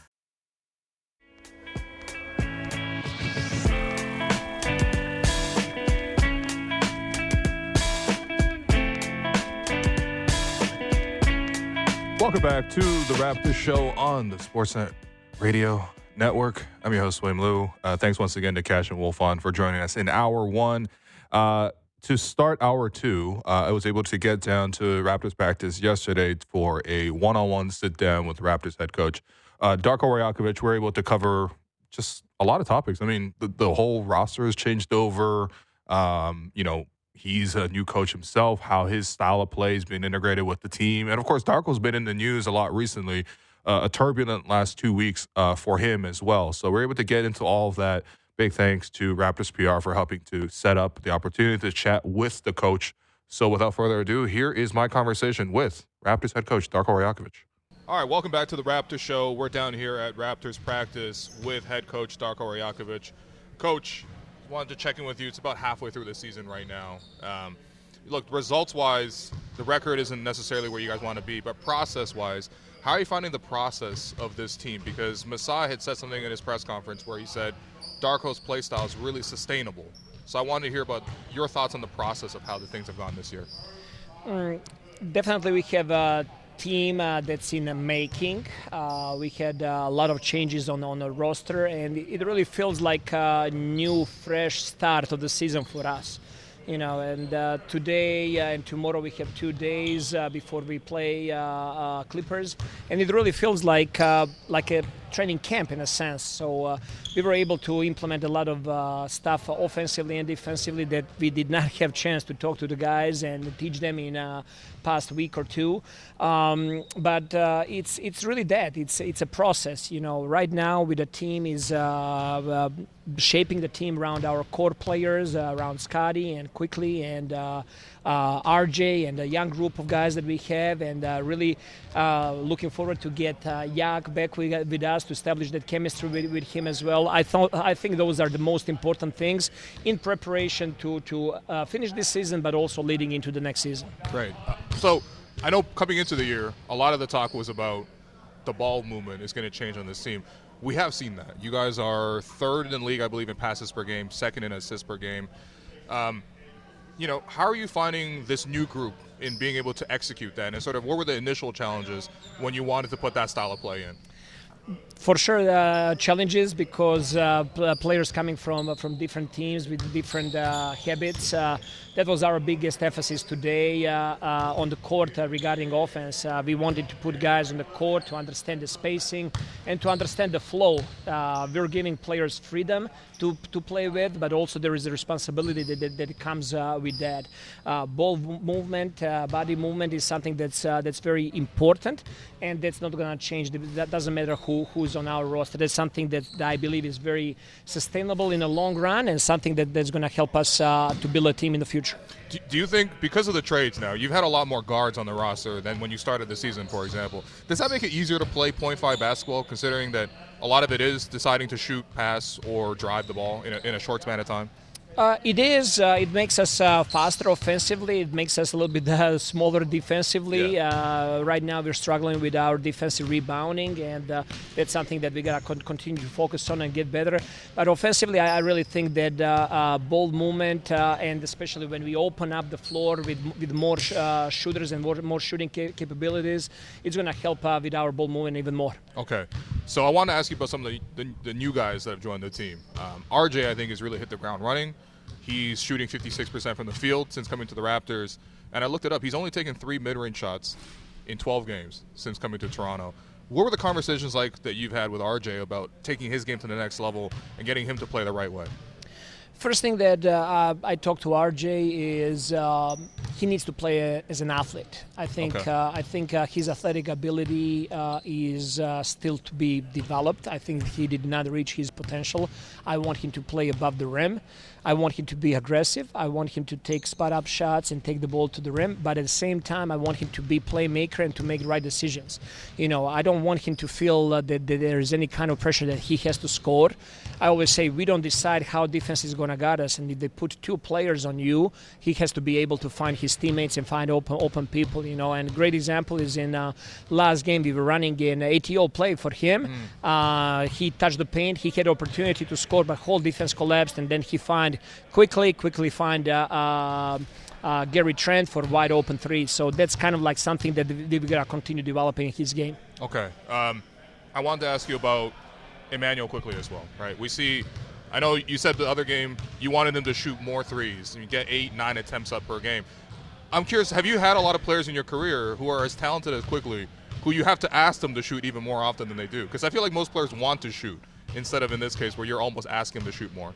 Welcome back to the Raptors Show on the Sportsnet Radio Network. I'm your host, William Lou. Uh, thanks once again to Cash and Wolfond for joining us in hour one. Uh, to start hour two, uh, I was able to get down to Raptors practice yesterday for a one on one sit down with Raptors head coach. Uh, Darko Rajaković, we're able to cover just a lot of topics. I mean, the, the whole roster has changed over. Um, you know, he's a new coach himself, how his style of play has been integrated with the team. And of course, Darko's been in the news a lot recently. Uh, a turbulent last two weeks uh, for him as well. So we're able to get into all of that. Big thanks to Raptors PR for helping to set up the opportunity to chat with the coach. So without further ado, here is my conversation with Raptors head coach Darko Rajaković. All right, welcome back to the Raptors show. We're down here at Raptors practice with head coach Darko Rajaković. Coach, wanted to check in with you. It's about halfway through the season right now. Um, look, results wise, the record isn't necessarily where you guys want to be, but process wise, how are you finding the process of this team? Because Masai had said something in his press conference where he said Darko's play style is really sustainable. So I wanted to hear about your thoughts on the process of how the things have gone this year. Definitely, we have a team uh, that's in the making. Uh, we had uh, a lot of changes on, on the roster, and it really feels like a new, fresh start of the season for us you know and uh, today uh, and tomorrow we have two days uh, before we play uh, uh, clippers. And it really feels like uh, like a training camp in a sense. So we were able to implement a lot of stuff offensively and defensively that we did not have chance to talk to the guys and teach them in a past week or two. Um, but it's it's really that. It's it's a process you know. Right now with the team is shaping the team around our core players, uh, around Scotty and Quickley and uh, uh, RJ and a young group of guys that we have, and uh, really uh, looking forward to get uh, Yak back with, with, us to establish that chemistry with, with, him as well. I thought I think those are the most important things in preparation to to finish this season, but also leading into the next season. Right. So I know coming into the year, a lot of the talk was about the ball movement is going to change on this team we have seen that. You guys are third in the league, I believe, in passes per game, second in assists per game. Um, you know, how are you finding this new group in being able to execute that? And sort of what were the initial challenges when you wanted to put that style of play in? For sure uh, challenges because uh, players coming from uh, from different teams with different uh, habits. Uh, that was our biggest emphasis today uh, on the court regarding offense. we wanted to put guys on the court to understand the spacing and to understand the flow. we're giving players freedom to, to play with, but also there is a responsibility that, that, that comes with that. ball movement, body movement is something that's that's very important, and that's not going to change. That doesn't matter who who's on our roster. That's something that, I believe is very sustainable in the long run and something that, that's going to help us uh, to build a team in the future. Do, do, you think, because of the trades now, you've had a lot more guards on the roster than when you started the season, for example. Does that make it easier to play point five basketball, considering that a lot of it is deciding to shoot, pass, or drive the ball in a, in a short span of time? Uh, it is. Uh, it makes us uh, faster offensively. It makes us a little bit uh, smaller defensively. Yeah. Uh, right now, we're struggling with our defensive rebounding, and uh, that's something that we gotta con- continue to focus on and get better. But offensively, I, I really think that ball movement, and especially when we open up the floor with with more sh- shooters and more, more shooting ca- capabilities, it's gonna help with our ball movement even more. Okay, so I want to ask you about some of the, the, the new guys that have joined the team. Um, RJ, I think, has really hit the ground running. He's shooting 56% from the field since coming to the Raptors. And I looked it up. He's only taken three mid range shots in 12 games since coming to Toronto. What were the conversations like that you've had with RJ about taking his game to the next level and getting him to play the right way? First thing that uh, I talked to RJ is um, he needs to play as an athlete. I think okay. uh, I think uh, his athletic ability uh, is uh, still to be developed. I think he did not reach his potential. I want him to play above the rim. I want him to be aggressive. I want him to take spot up shots and take the ball to the rim. But at the same time, I want him to be playmaker and to make the right decisions. You know, I don't want him to feel uh, that, that there is any kind of pressure that he has to score. I always say we don't decide how defense is going to guard us, and if they put two players on you, he has to be able to find his teammates and find open open people. You know, and a great example is in uh, last game we were running an ATO play for him. Mm. Uh, he touched the paint, he had opportunity to score, but whole defense collapsed, and then he find quickly, quickly find. Uh, uh uh, Gary Trent for wide open three. So that's kind of like something that we're gonna continue developing in his game. Okay. Um, I wanted to ask you about Immanuel Quickley as well. Right. We see. I know you said the other game you wanted him to shoot more threes. You get eight, nine attempts up per game. I'm curious. Have you had a lot of players in your career who are as talented as Quickley, who you have to ask them to shoot even more often than they do? Because I feel like most players want to shoot instead of in this case where you're almost asking them to shoot more.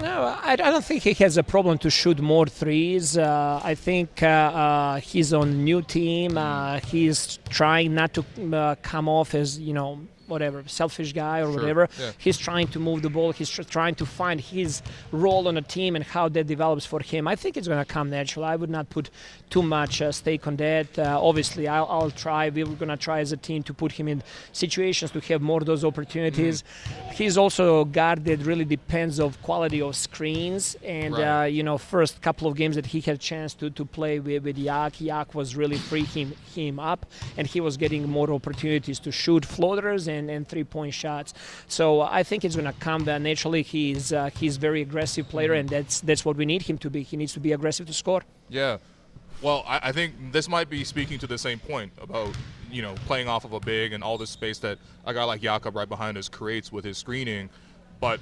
No, I, don't think he has a problem to shoot more threes. Uh, I think uh, uh, he's on new team. Uh, he's trying not to uh, come off as you know whatever selfish guy or Sure, whatever. yeah. He's trying to move the ball. He's tr- trying to find his role on a team and how that develops for him. I think it's going to come natural. I would not put too much uh, stake on that. Uh, obviously, I'll, I'll try. We're going to try as a team to put him in situations to have more of those opportunities. Mm-hmm. He's also a guard that really depends of quality of screens and Right. uh, you know first couple of games that he had chance to, to play with, with Yak, Yak was really freeing him, him up and he was getting more opportunities to shoot floaters and, and three point shots. So I think it's going to come there naturally. He's uh, he's very aggressive player and that's that's what we need him to be. He needs to be aggressive to score. Yeah. Well, I, I think this might be speaking to the same point about you know playing off of a big and all this space that a guy like Jakob right behind us creates with his screening. But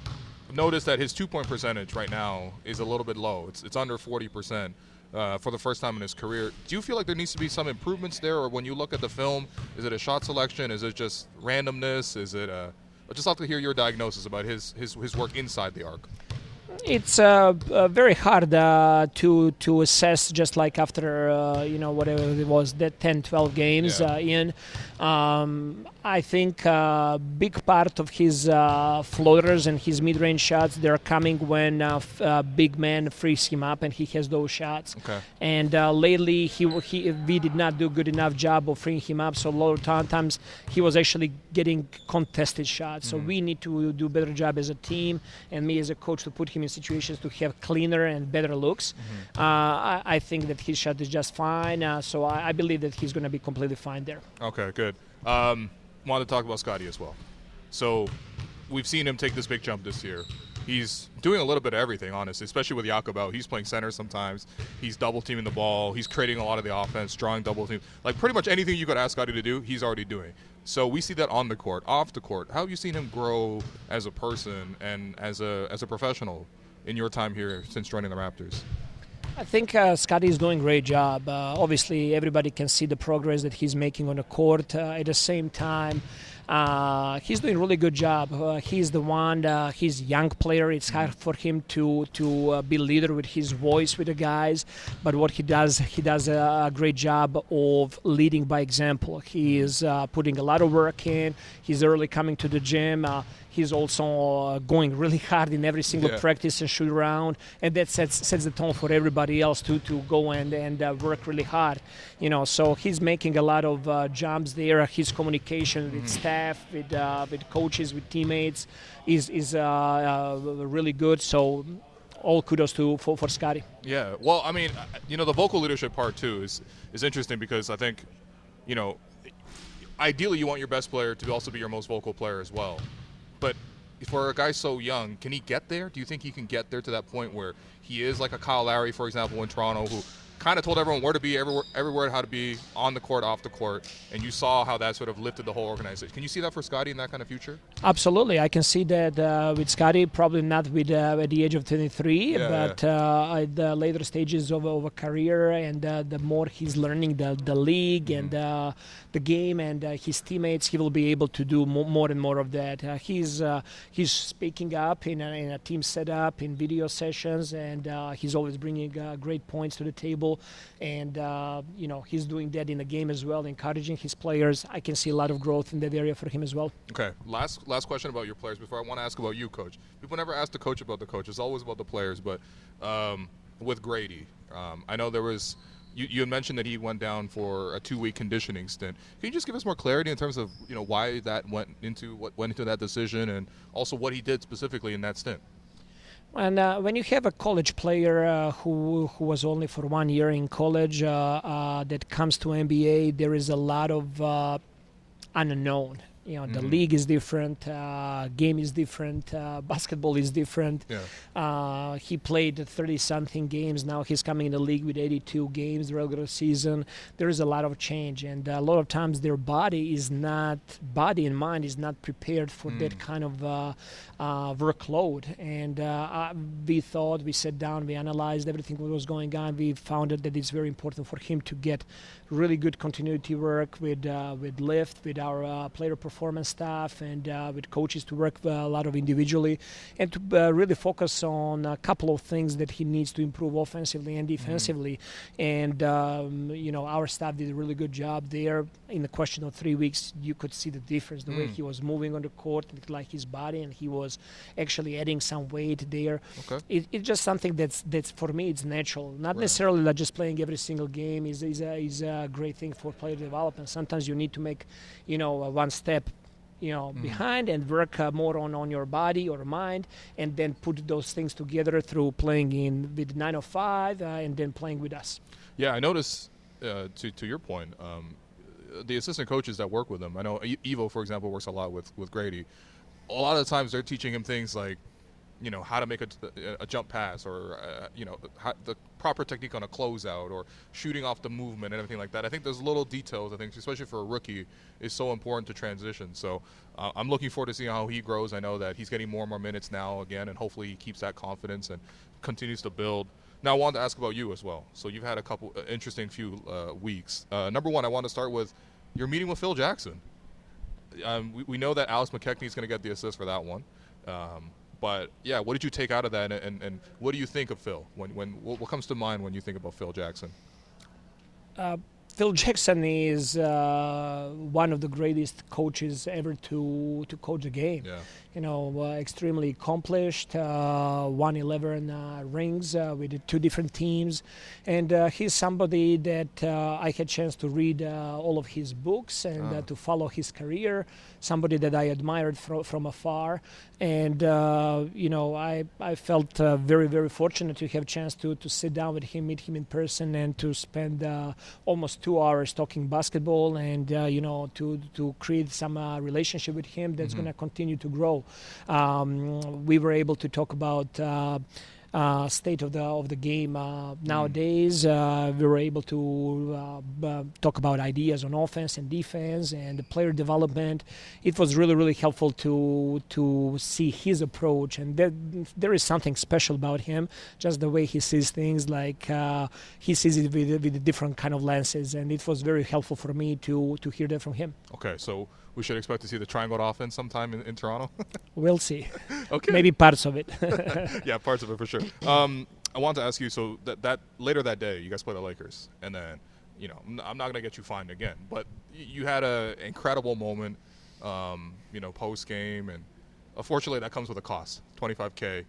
notice that his two-point percentage right now is a little bit low. It's it's under 40 percent. Uh, for the first time in his career, do you feel like there needs to be some improvements there, or when you look at the film, is it a shot selection? Is it just randomness? Is it? Uh, I'd just love to hear your diagnosis about his his, his work inside the arc. It's uh, uh, very hard uh, to to assess just like after uh, you know whatever it was that 10 12 games Yeah. uh, in um, I think a big part of his uh, floaters and his mid-range shots they're coming when uh, f- uh, big man frees him up and he has those shots Okay. and uh, lately he, he we did not do good enough job of freeing him up so a lot of times he was actually getting contested shots so we need to do better job as a team and me as a coach to put him in situations to have cleaner and better looks uh, I, I think that his shot is just fine uh, so I, I believe that he's going to be completely fine there Okay, good. Um, wanted to talk about Scotty as well. So we've seen him take this big jump this year. He's doing a little bit of everything, honestly, especially with Jakob out. He's playing center sometimes. He's double teaming the ball. He's creating a lot of the offense, drawing double teams. Like pretty much anything you could ask Scotty to do, he's already doing. So we see that on the court, off the court. How have you seen him grow as a person and as a as a professional in your time here since joining the Raptors? I think uh, Scotty is doing a great job. Uh, obviously, everybody can see the progress that he's making on the court. Uh, at the same time, uh, he's doing really good job. Uh, he's the one. Uh, he's young player. It's hard for him to to uh, be leader with his voice with the guys. But what he does, he does a, great job of leading by example. He is uh, putting a lot of work in. He's early coming to the gym. He's also uh, going really hard in every single Yeah. practice and shoot around, and that sets sets the tone for everybody else to to go and and uh, work really hard. You know, so he's making a lot of uh, jumps there. His communication with staff, with uh, with coaches, with teammates is is uh, uh, really good. So. All kudos to for, for Scotty. Yeah. Well, I mean, you know, the vocal leadership part too is is interesting because I think, you know, ideally you want your best player to also be your most vocal player as well. But for a guy so young, can he get there? Do you think he can get there to that point where he is like a Kyle Lowry, for example, in Toronto, who kind of told everyone where to be, everywhere, everywhere how to be on the court, off the court, and you saw how that sort of lifted the whole organization. Can you see that for Scotty in that kind of future? Absolutely, I can see that uh, with Scotty. Probably not with uh, at the age of 23, Yeah, but Uh, at the later stages of, of a career, and uh, the more he's learning the the league and Mm-hmm. uh, the game and uh, his teammates, he will be able to do mo- more and more of that. Uh, he's uh, he's speaking up in a, in a team setup, in video sessions, and uh, he's always bringing uh, great points to the table. And uh, you know he's doing that in the game as well, encouraging his players. I can see a lot of growth in that area for him as well. Okay. Last last question about your players before I want to ask about you, coach. People never ask the coach about the coach. It's always about the players. But um, with Gradey, um, I know there was. You, you mentioned that he went down for a two-week conditioning stint. Can you just give us more clarity in terms of you know why that went into what went into that decision, and also what he did specifically in that stint? And uh, when you have a college player uh, who who was only for one year in college uh, uh, that comes to NBA, there is a lot of uh, unknown. You know, the Mhm. league is different, uh, game is different, uh, basketball is different. Yeah. Uh, he played 30 something games. Now he's coming in the league with 82 games regular season. There is a lot of change, and a lot of times their body is not, body and mind is not prepared for that Mm. kind of workload. And uh, we thought, we sat down, we analyzed everything that was going on. We found it that it's very important for him to get really good continuity work with uh, with lift, with our uh, player performance staff, and uh, with coaches to work uh, a lot of individually, and to uh, really focus on a couple of things that he needs to improve offensively and defensively. And um, you know, our staff did a really good job there. In the question of three weeks, you could see the difference, the way Mm. he was moving on the court, like his body, and he was actually adding some weight there. Okay. It, it's just something that's that's for me it's natural. Not Right. necessarily like just playing every single game is is a, is a great thing for player development. Sometimes you need to make, you know, one step. You know, Mhm. behind and work uh, more on, on your body or mind, and then put those things together through playing in with 905 uh, and then playing with us. Yeah, I notice. Uh, to to your point, um, the assistant coaches that work with him. I know Evo, for example, works a lot with with Gradey. A lot of the times, they're teaching him things like, you know, how to make a, a jump pass, or uh, you know, how, the proper technique on a closeout, or shooting off the movement and everything like that. I think those little details, I think, especially for a rookie, is so important to transition. So uh, I'm looking forward to seeing how he grows. I know that he's getting more and more minutes now again, and hopefully he keeps that confidence and continues to build. Now, I wanted to ask about you as well. So you've had a couple uh, interesting few uh, weeks. Uh, number one, I want to start with your meeting with Phil Jackson. Um, we, we know that Alex McKechnie is going to get the assist for that one. Um, but yeah, what did you take out of that, and, and, and what do you think of Phil? When, when what, what comes to mind when you think about Phil Jackson? Uh, Phil Jackson is uh, one of the greatest coaches ever to to coach a game. Yeah, you know, uh, extremely accomplished, uh, won 11 uh, rings uh, with two different teams. And uh, he's somebody that uh, I had chance to read uh, all of his books and Ah. uh, to follow his career, somebody that I admired fro- from afar. And, uh, you know, I, I felt uh, very, very fortunate to have a chance to, to sit down with him, meet him in person, and to spend uh, almost two hours talking basketball and, uh, you know, to, to create some uh, relationship with him that's Mhm. going to continue to grow. Um, we were able to talk about uh, state of the of the game uh, nowadays. Uh, we were able to uh, talk about ideas on offense and defense and the player development. It was really really helpful to to see his approach, and that, there is something special about him. Just the way he sees things, like uh, he sees it with with different kind of lenses, and it was very helpful for me to to hear that from him. Okay, so we should expect to see the triangle offense sometime in, in Toronto. We'll see. okay, Maybe parts of it. yeah, parts of it for sure. Um, I want to ask you. So that that later that day, you guys play the Lakers, and then you know I'm not gonna get you fined again, but you had an incredible moment, um, you know, post game, and unfortunately that comes with a cost, 25k.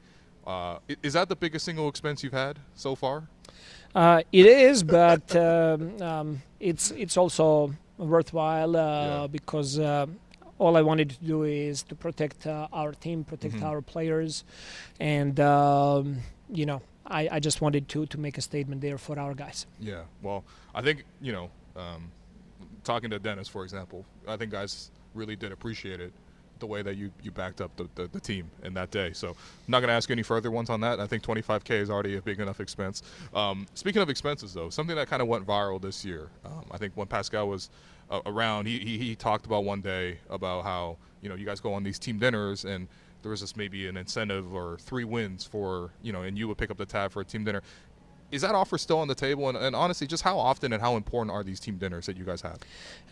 Uh, is that the biggest single expense you've had so far? Uh, it is, but um, um, it's it's also worthwhile uh, Yeah. because uh, all I wanted to do is to protect uh, our team, protect Mhm. our players, and um, you know, I, I just wanted to to make a statement there for our guys. Yeah. Well, I think you know, um, talking to Dennis, for example, I think guys really did appreciate it, the way that you you backed up the, the, the team in that day. So I'm not going to ask any further ones on that. I think 25k is already a big enough expense. Um, speaking of expenses, though, something that kind of went viral this year. Um, I think when Pascal was uh, around, he, he he talked about one day about how you know you guys go on these team dinners and there was just maybe an incentive or three wins for you know, and you would pick up the tab for a team dinner is that offer still on the table? And, and honestly, just how often and how important are these team dinners that you guys have?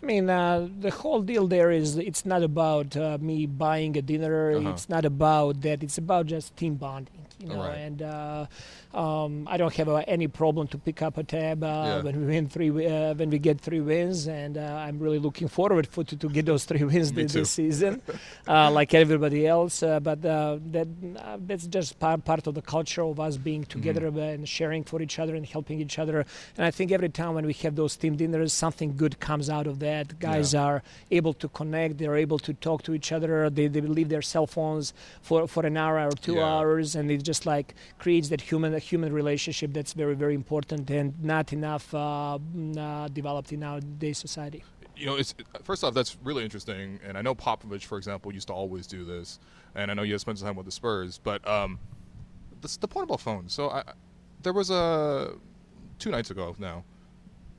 I mean, uh, the whole deal there is it's not about uh, me buying a dinner. Uh-huh. It's not about that. It's about just team bonding, you know. Right. And uh, um, I don't have uh, any problem to pick up a tab uh, Yeah. when we win three, uh, when we get three wins, and uh, I'm really looking forward for to, to get those three wins Me thi- too. this season, uh, like everybody else. Uh, but uh, that uh, that's just part, part of the culture of us being Mm-hmm. together uh, and sharing for each other and helping each other. And I think every time when we have those team dinners, something good comes out of that. Guys are able to connect. They're able to talk to each other. They, they leave their cell phones for, for an hour or two Yeah. hours, and it just like creates that human human relationship that's very very important and not enough uh, mm, uh, developed in our day society. you know, it's first off that's really interesting, and I know Popovich, for example, used to always do this, and I know you spent some time with the Spurs, but um, the, the portable phone. So I, there was a two nights ago now.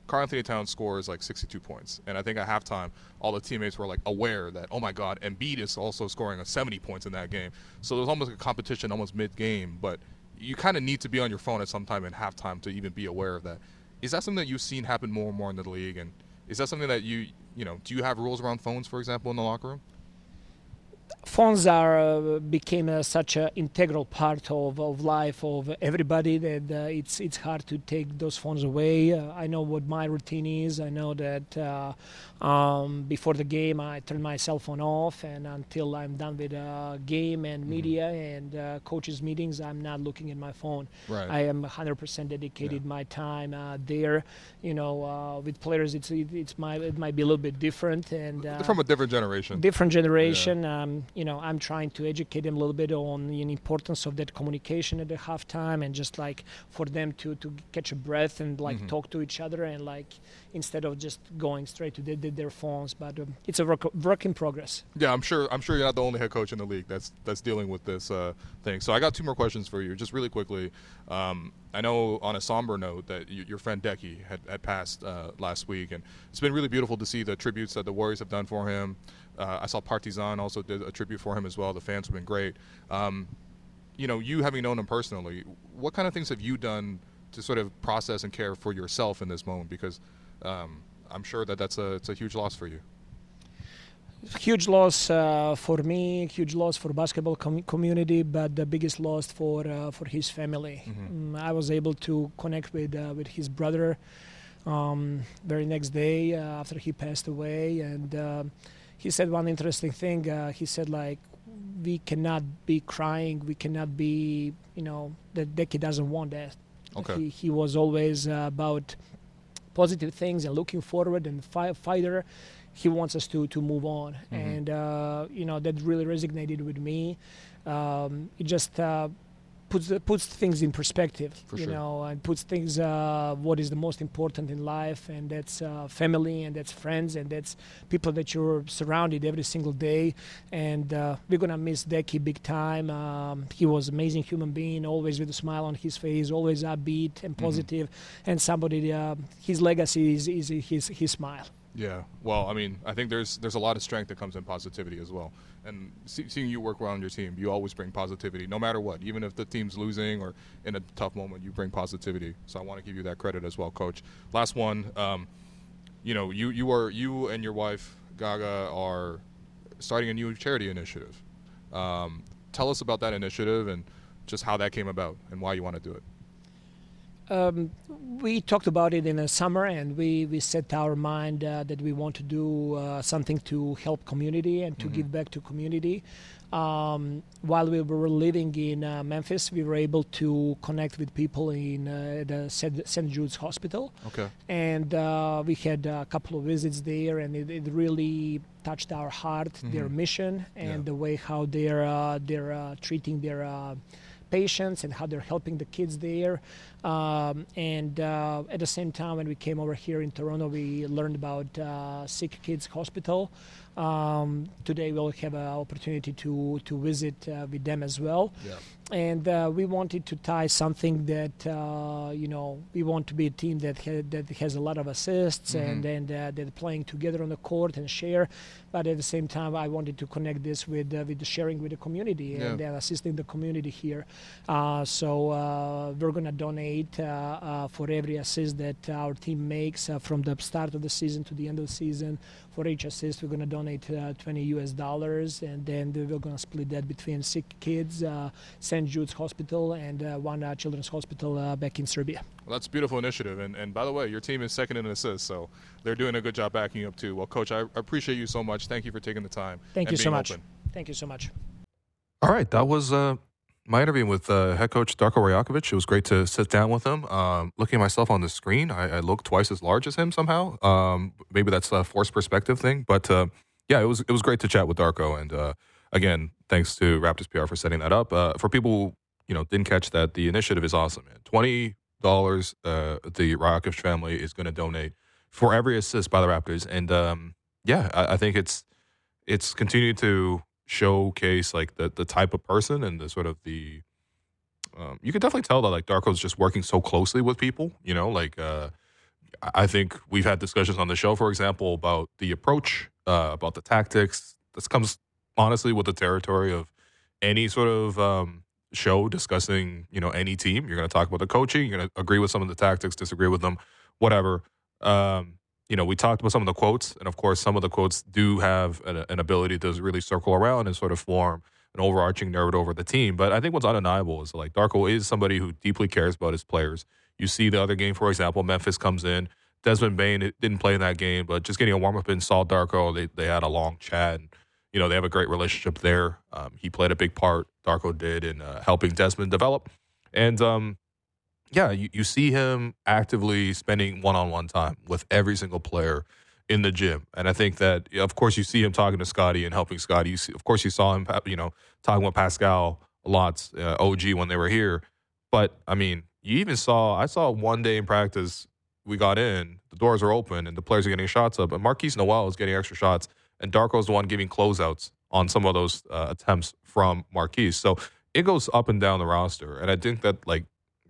Karl Anthony Towns scores like 62 points, and I think at halftime, all the teammates were like aware that oh my god, Embiid is also scoring a 70 points in that game. So there was almost a competition almost mid-game, but you kind of need to be on your phone at some time in halftime to even be aware of that. Is that something that you've seen happen more and more in the league? And is that something that you, you know, do you have rules around phones, for example, in the locker room? Phones are uh, became uh, such an integral part of, of life of everybody that uh, it's it's hard to take those phones away. Uh, I know what my routine is. I know that uh, um, before the game I turn my cell phone off, and until I'm done with uh, game and mm-hmm. media and coaches meetings, I'm not looking at my phone. Right. I am 100% dedicated yeah. my time there. You know, with players, it's it, it's my it might be a little bit different and from a different generation. Different generation. Yeah. Um, you know, I'm trying to educate them a little bit on the importance of that communication at the halftime and just like for them to to catch a breath and like mm-hmm. talk to each other and like instead of just going straight to the, the, their phones. But um, it's a work, work in progress. Yeah, I'm sure. I'm sure you're not the only head coach in the league that's that's dealing with this uh, thing. So I got two more questions for you, just really quickly. Um, I know on a somber note that you, your friend Deki had, had passed uh, last week, and it's been really beautiful to see the tributes that the Warriors have done for him. Uh, I saw Partizan also did a tribute for him as well. The fans have been great. Um, you know, you having known him personally, what kind of things have you done to sort of process and care for yourself in this moment? Because um, I'm sure that that's a it's a huge loss for you. Huge loss uh, for me, huge loss for basketball com- community, but the biggest loss for uh, for his family. Mm-hmm. Mm, I was able to connect with uh, with his brother um, very next day uh, after he passed away, and uh, he said one interesting thing. Uh, he said like we cannot be crying, we cannot be you know that Deki doesn't want that. Okay. He he was always about positive things and looking forward and fi- fighter he wants us to to move on mm-hmm. and uh, you know that really resonated with me um, it just uh, puts puts things in perspective, For you sure. know, and puts things uh, what is the most important in life, and that's uh, family, and that's friends, and that's people that you're surrounded every single day. And uh, we're gonna miss Deki big time. Um, he was amazing human being, always with a smile on his face, always upbeat and mm-hmm. positive, mm-hmm. and somebody. Uh, his legacy is, is his his smile. Yeah. Well, I mean, I think there's there's a lot of strength that comes in positivity as well. And see, seeing you work well on your team, you always bring positivity, no matter what. Even if the team's losing or in a tough moment, you bring positivity. So I want to give you that credit as well, Coach. Last one. Um, you know, you you are you and your wife Gaga are starting a new charity initiative. Um, tell us about that initiative and just how that came about and why you want to do it. Um, we talked about it in the summer, and we, we set our mind uh, that we want to do uh, something to help community and to mm-hmm. give back to community. Um, while we were living in uh, Memphis, we were able to connect with people in uh, the St. Jude's Hospital. Okay. And uh, we had a couple of visits there, and it, it really touched our heart, mm-hmm. their mission, and yeah. the way how they're uh, they're treating their patients and how they're helping the kids there. Um, and uh, at the same time, when we came over here in Toronto, we learned about uh, Sick Kids Hospital. Um, today we'll have an opportunity to to visit uh, with them as well. Yeah. And uh, we wanted to tie something that uh, you know we want to be a team that ha- that has a lot of assists mm-hmm. and and uh, they're playing together on the court and share. But at the same time, I wanted to connect this with uh, with the sharing with the community yeah. and assisting the community here. Uh, so we're gonna donate for every assist that our team makes from the start of the season to the end of the season. For each assist, we're gonna donate donate uh, 20 US dollars, and then we're going to split that between sick kids, uh, St. Jude's Hospital, and uh, one uh, children's hospital uh, back in Serbia. Well, that's a beautiful initiative. And, and by the way, your team is second in assists, so they're doing a good job backing you up too. Well, Coach, I appreciate you so much. Thank you for taking the time. Thank you so much. Open. Thank you so much. All right, that was uh, my interview with uh, head coach Darko Rajaković. It was great to sit down with him. Um, looking at myself on the screen, I, I, look twice as large as him somehow. Um, maybe that's a forced perspective thing, but uh, yeah, it was it was great to chat with Darko, and uh, again, thanks to Raptors PR for setting that up. Uh, for people who you know didn't catch that, the initiative is awesome. Man. Twenty dollars, uh, the Rakic family is going to donate for every assist by the Raptors. And um, yeah, I, I think it's it's continued to showcase like the the type of person and the sort of the um, you can definitely tell that like Darko's just working so closely with people. You know, like uh, I think we've had discussions on the show, for example, about the approach, uh, about the tactics. This comes honestly with the territory of any sort of um, show discussing, you know, any team. You're going to talk about the coaching. You're going to agree with some of the tactics, disagree with them, whatever. Um, you know, we talked about some of the quotes, and of course, some of the quotes do have an, an ability to really circle around and sort of form an overarching narrative over the team. But I think what's undeniable is like Darko is somebody who deeply cares about his players. You see the other game, for example, Memphis comes in. Desmond Bane didn't play in that game, but just getting a warm up in saw Darko. They they had a long chat. And, you know, they have a great relationship there. Um, he played a big part. Darko did in uh, helping Desmond develop, and um, yeah, you, you see him actively spending one on one time with every single player in the gym. And I think that, of course, you see him talking to Scotty and helping Scotty. You see, of course, you saw him, you know, talking with Pascal a lot, uh, OG when they were here. But I mean, you even saw, I saw one day in practice, we got in, the doors are open, and the players are getting shots up. And Marquise Noel is getting extra shots, and Darko's the one giving closeouts on some of those uh, attempts from Marquise. So it goes up and down the roster. And I think that, like,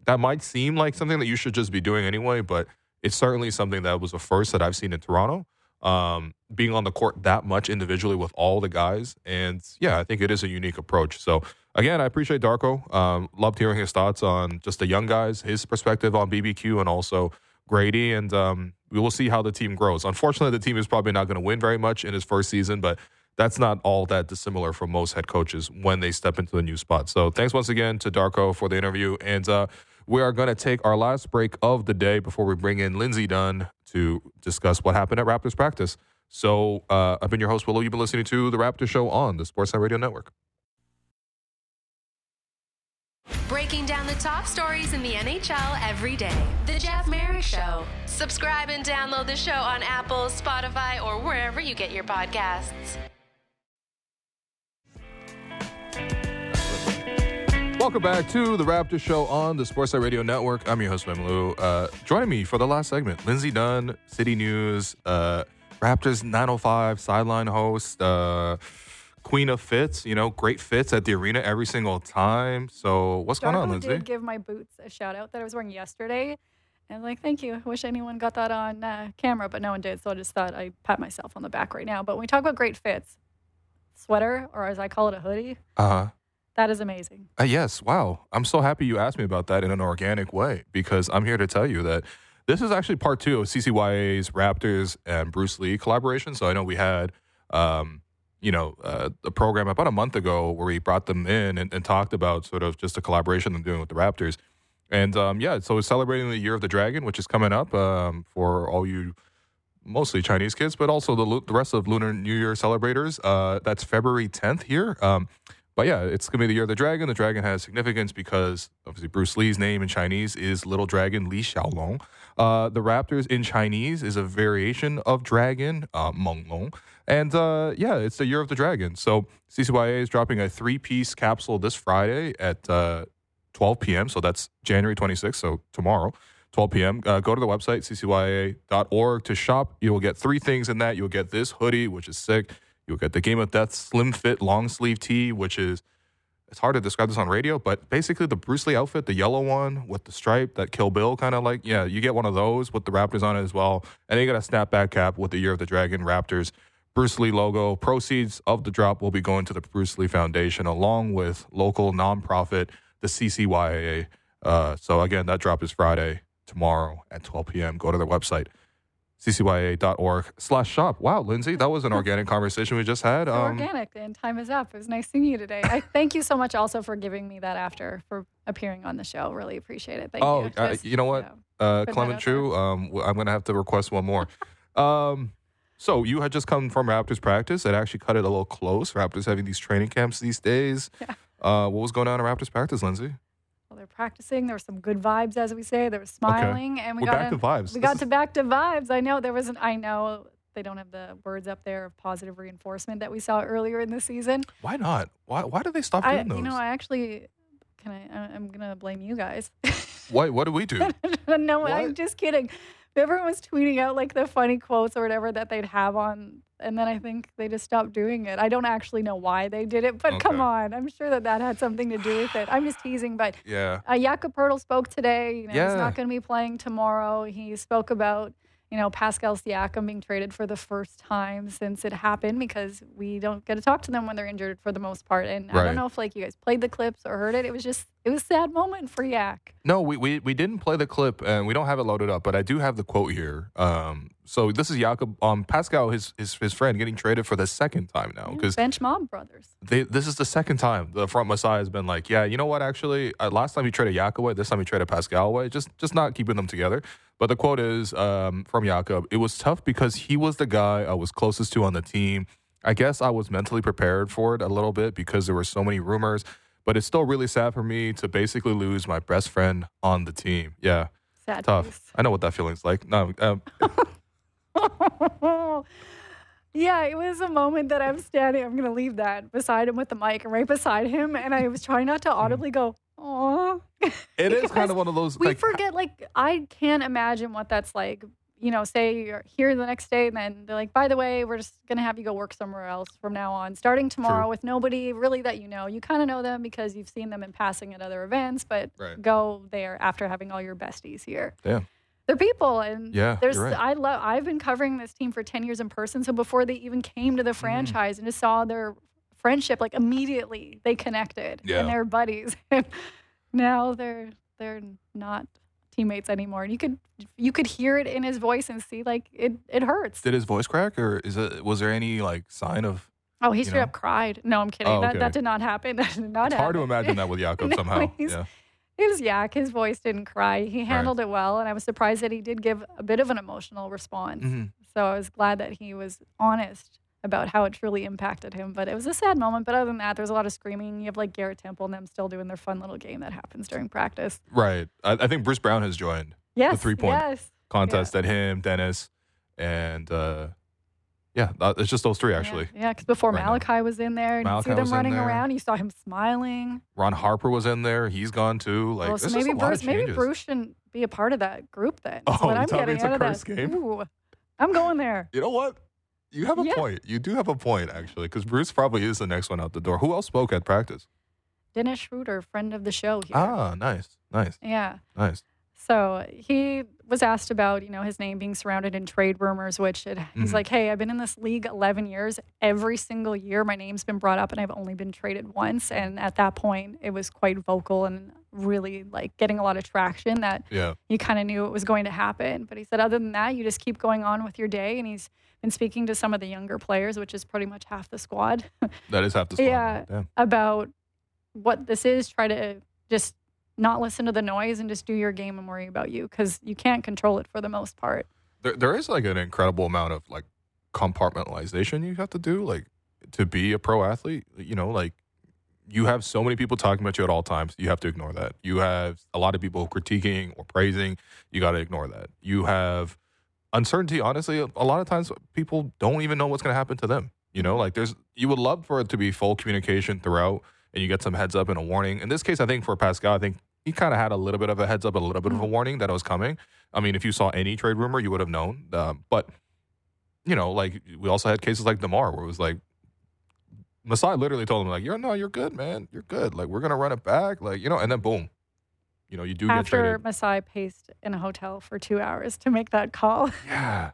that might seem like something that you should just be doing anyway, but it's certainly something that was a first that I've seen in Toronto. Um, being on the court that much individually with all the guys, and yeah, I think it is a unique approach. So again, I appreciate Darko. Um, loved hearing his thoughts on just the young guys, his perspective on BBQ, and also Gradey. And um, we will see how the team grows. Unfortunately, the team is probably not going to win very much in his first season, but that's not all that dissimilar from most head coaches when they step into the new spot. So thanks once again to Darko for the interview. And uh, we are going to take our last break of the day before we bring in Lindsay Dunn to discuss what happened at Raptors practice. So uh, I've been your host, Will Lou. You've been listening to the Raptor Show on the Sportsnet Radio Network. Breaking down the top stories in the NHL every day. The Jeff Marek Show. Subscribe and download the show on Apple, Spotify, or wherever you get your podcasts. Welcome back to the Raptor Show on the Sportsnet Radio Network. I'm your host, Will Lou. Uh, joining me for the last segment, Lindsay Dunn, CityNews, uh, Raptors 905 sideline host, uh, Queen of Fits. You know, great fits at the arena every single time. So, what's going on, Darko Lindsay? did give my boots a shout out that I was wearing yesterday. And like, thank you. I wish anyone got that on uh, camera, but no one did. So I just thought I'd pat myself on the back right now. But when we talk about great fits, sweater, or as I call it, a hoodie, Uh-huh. That is amazing. Uh, yes, wow. I'm so happy you asked me about that in an organic way because I'm here to tell you that this is actually part two of CCYA's Raptors and Bruce Lee collaboration. So I know we had, um, you know, uh, a program about a month ago where we brought them in and, and talked about sort of just a collaboration they're doing with the Raptors. And um, yeah, so it's celebrating the Year of the Dragon, which is coming up um, for all you mostly Chinese kids, but also the, the rest of Lunar New Year celebrators. Uh, that's February 10th here. Um, but yeah, it's to be the year of the dragon. The dragon has significance because obviously Bruce Lee's name in Chinese is Little Dragon Li Xiaolong. Uh, the Raptors in Chinese is a variation of dragon, uh, Meng Long. And uh, yeah, it's the year of the dragon. So CCYA is dropping a three piece capsule this Friday at uh, 12 p.m. So that's January 26th, so tomorrow. 12 p.m. Uh, go to the website, ccya.org to shop. You will get three things in that. You'll get this hoodie, which is sick. You'll get the Game of Death slim fit long sleeve tee, which is, it's hard to describe this on radio, but basically the Bruce Lee outfit, the yellow one with the stripe that Kill Bill kind of like, yeah, you get one of those with the Raptors on it as well. And you got a snapback cap with the Year of the Dragon Raptors Bruce Lee logo. Proceeds of the drop will be going to the Bruce Lee Foundation along with local nonprofit, the CCYA. Uh, so again, that drop is Friday, tomorrow at 12 p.m. Go to their website, ccya.org slash shop. Wow, Lindsay, that was an organic conversation we just had. Um, organic, and time is up. It was nice seeing you today. I thank you so much also for giving me that after for appearing on the show. Really appreciate it. Thank Oh, you. uh, you know what? know, uh, Clement True, um, I'm going to have to request one more. um, so you had just come from Raptors practice. It actually cut it a little close. Raptors having these training camps these days. Yeah. Uh, what was going on in Raptors practice, Lindsay? They're practicing. There were some good vibes, as we say. There was smiling, and we We're got back in- to vibes. We This got is- to back to vibes. I know there was an. I know they don't have the words up there of positive reinforcement that we saw earlier in the season. Why not? Why, why did they stop I, doing those? you know, I actually can. I, I'm gonna blame you guys. Why, what do we do? no, I'm just kidding. everyone was tweeting out like the funny quotes or whatever that they'd have on, and then I think they just stopped doing it. I don't actually know why they did it, but come on, I'm sure that that had something to do with it. I'm just teasing, but Yeah. uh, Jakob Poeltl spoke today. You know, Yeah. he's not going to be playing tomorrow. He spoke about you know Pascal Siakam being traded for the first time since it happened because we don't get to talk to them when they're injured for the most part. And I don't know if like you guys played the clips or heard it. It was just it was a sad moment for Yak. No, we, we we didn't play the clip and we don't have it loaded up, but I do have the quote here. Um, so this is Jakob, um, Pascal, his, his his friend, getting traded for the second time now because Bench Mob Brothers. they this is the second time the front Messiah has been like, yeah, you know what? Actually, uh, last time he traded Jakob away, this time he traded Pascal away. Just just not keeping them together. But the quote is um, from Jakob. It was tough because he was the guy I was closest to on the team. I guess I was mentally prepared for it a little bit because there were so many rumors. But it's still really sad for me to basically lose my best friend on the team. Yeah, Sad tough. I know what that feeling's like. No, um. yeah, it was a moment that I'm standing. I'm gonna leave that beside him with the mic and right beside him, and I was trying not to mm-hmm. audibly go, "Aw." it is kind of one of those. we like, forget like i can't imagine what that's like you know say you're here the next day and then they're like by the way we're just going to have you go work somewhere else from now on starting tomorrow True. with nobody really that you know you kind of know them because you've seen them in passing at other events but Right. go there after having all your besties here Damn. They're people and Yeah, there's right. i love i've been covering this team for 10 years in person so before they even came to Mm. the franchise and just saw their friendship like immediately they connected Yeah. and they're buddies and now they're they're not teammates anymore and you could you could hear it in his voice and see like it it hurts Did his voice crack, or is it? Was there any like sign of? oh he straight know? up cried no i'm kidding Oh, that, okay. that did not happen that did not It's hard to imagine that with Jakob No, somehow. Yeah. It was yak. His voice didn't cry. He handled it well, and I was surprised that he did give a bit of an emotional response. Mhm. So I was glad that he was honest about how it truly impacted him. But it was a sad moment. But other than that, there's a lot of screaming. You have like Garrett Temple and them still doing their fun little game that happens during practice. Right. I, I think Bruce Brown has joined Yes, the three-point Yes, contest at him, Dennis, and uh, yeah, it's just those three actually. Yeah, because before Right now. Malachi was in there, and you see them running around. You saw him smiling. Ron Harper was in there. He's gone too. Like Well, so maybe Bruce, maybe. Bruce shouldn't be a part of that group then. That's Oh, what I'm getting it's a out of curse that. game? Ooh, I'm going there. You know what? You have a Yeah. point. You do have a point actually, because Bruce probably is the next one out the door. Who else spoke at practice? Dennis Schroeder, friend of the show here. Ah, nice, nice, Yeah. nice. So he was asked about, you know, his name being surrounded in trade rumors, which it, he's Mhm. like, hey, I've been in this league 11 years. Every single year, my name's been brought up, and I've only been traded once. And at that point, it was quite vocal and really like getting a lot of traction that Yeah, you kind of knew it was going to happen. But he said, other than that, you just keep going on with your day. And he's been speaking to some of the younger players, which is pretty much half the squad, that is half the squad. Yeah. Damn. about what this is. Try to just not listen to the noise and just do your game and worry about you because you can't control it for the most part. There, there is like an incredible amount of like compartmentalization you have to do, like to be a pro athlete. You know, like you have so many people talking about you at all times. You have to ignore that. You have a lot of people critiquing or praising. You got to ignore that. You have uncertainty. Honestly, a lot of times people don't even know what's going to happen to them. You know, like there's you would love for it to be full communication throughout, and you get some heads up and a warning. In this case, I think for Pascal, I think he kind of had a little bit of a heads up, a little bit of a warning that it was coming. I mean, if you saw any trade rumor, you would have known. Um, but you know, like we also had cases like Demar, where it was like Masai literally told him like, "You're no, you're good, man. You're good. Like we're gonna run it back. Like you know." And then boom, you know, you do get After traded. Masai paced in a hotel for two hours to make that call. Yeah,